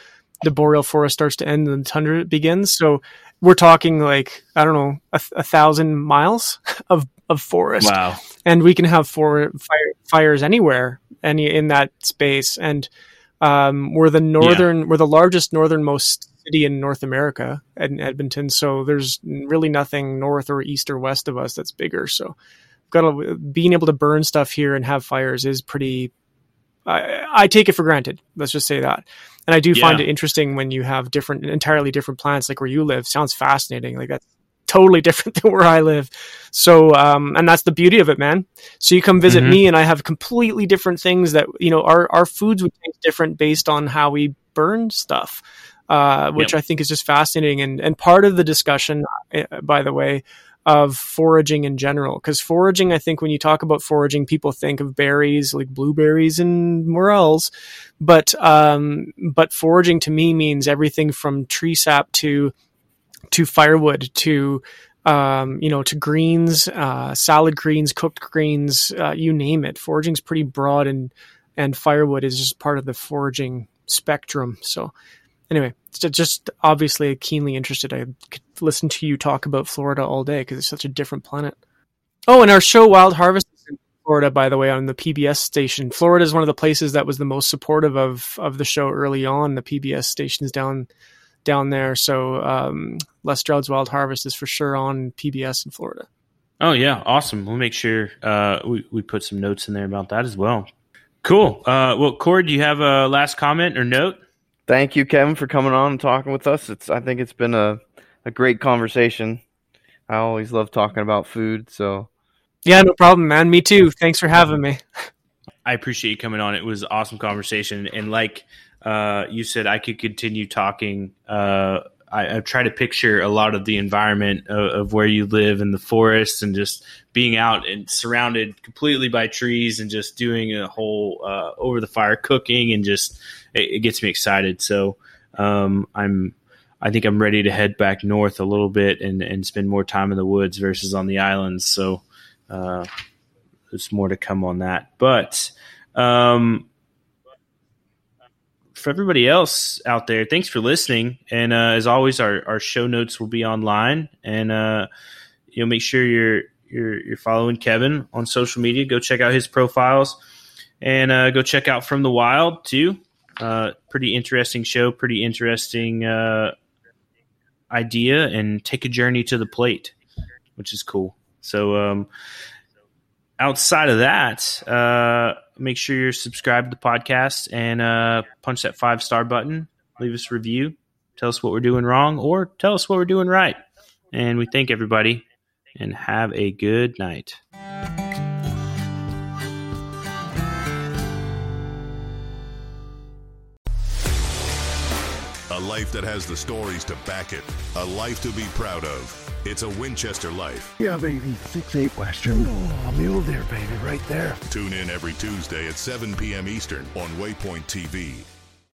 the boreal forest starts to end and the tundra begins. So we're talking like I don't know a, a thousand miles of of forest. Wow. And we can have for fire, fires anywhere, any in that space. And um, we're the northern, yeah. we're the largest northernmost city in North America, in Edmonton. So there's really nothing north or east or west of us that's bigger. So got to being able to burn stuff here and have fires is pretty. I, I take it for granted. Let's just say that. And I do yeah. find it interesting when you have different, entirely different plants, like where you live. Sounds fascinating. Like that's totally different than where I live. So, um, and that's the beauty of it, man. So you come visit mm-hmm. me and I have completely different things that, you know, our, our foods would taste different based on how we burn stuff. Uh, which yep. I think is just fascinating and, and part of the discussion, uh, by the way, of foraging in general. Because foraging, I think when you talk about foraging, people think of berries like blueberries and morels, but um, but foraging to me means everything from tree sap to to firewood to um, you know to greens, uh, salad greens, cooked greens, uh, you name it. Foraging's pretty broad, and and firewood is just part of the foraging spectrum. So anyway, just obviously keenly interested. I could listen to you talk about Florida all day because it's such a different planet. Oh, and our show Wild Harvest is in Florida, by the way, on the PBS station. Florida is one of the places that was the most supportive of of the show early on. The PBS stations down down there. So um, Les Stroud's Wild Harvest is for sure on PBS in Florida. Oh yeah, awesome. We'll make sure uh, we we put some notes in there about that as well. Cool. Uh, well, Cord, do you have a last comment or note? Thank you, Kevin, for coming on and talking with us. It's I think it's been a a great conversation. I always love talking about food. So yeah, no problem, man. Me too. Thanks for having me. I appreciate you coming on. It was awesome conversation, and like uh, you said I could continue talking. Uh, I, I try to picture a lot of the environment of, of where you live in the forest and just being out and surrounded completely by trees and just doing a whole uh, over the fire cooking and just it, it gets me excited. So um, I'm I think I'm ready to head back north a little bit and, and spend more time in the woods versus on the islands. So uh, there's more to come on that. But um, for everybody else out there, thanks for listening. And uh, as always, our, our show notes will be online. And uh, you know, make sure you're you're you're following Kevin on social media. Go check out his profiles, and uh, go check out From the Wild too. Uh, pretty interesting show. Pretty interesting uh, idea, and take a journey to the plate, which is cool. So. Um, outside of that, uh, make sure you're subscribed to the podcast and uh, punch that five star button. Leave us a review. Tell us what we're doing wrong or tell us what we're doing right. And we thank everybody and have a good night. A life that has the stories to back it. A life to be proud of. It's a Winchester life. Yeah, baby. Six eight Western. Oh, mule deer, baby, right there. Tune in every Tuesday at 7 p.m. Eastern on Waypoint TV.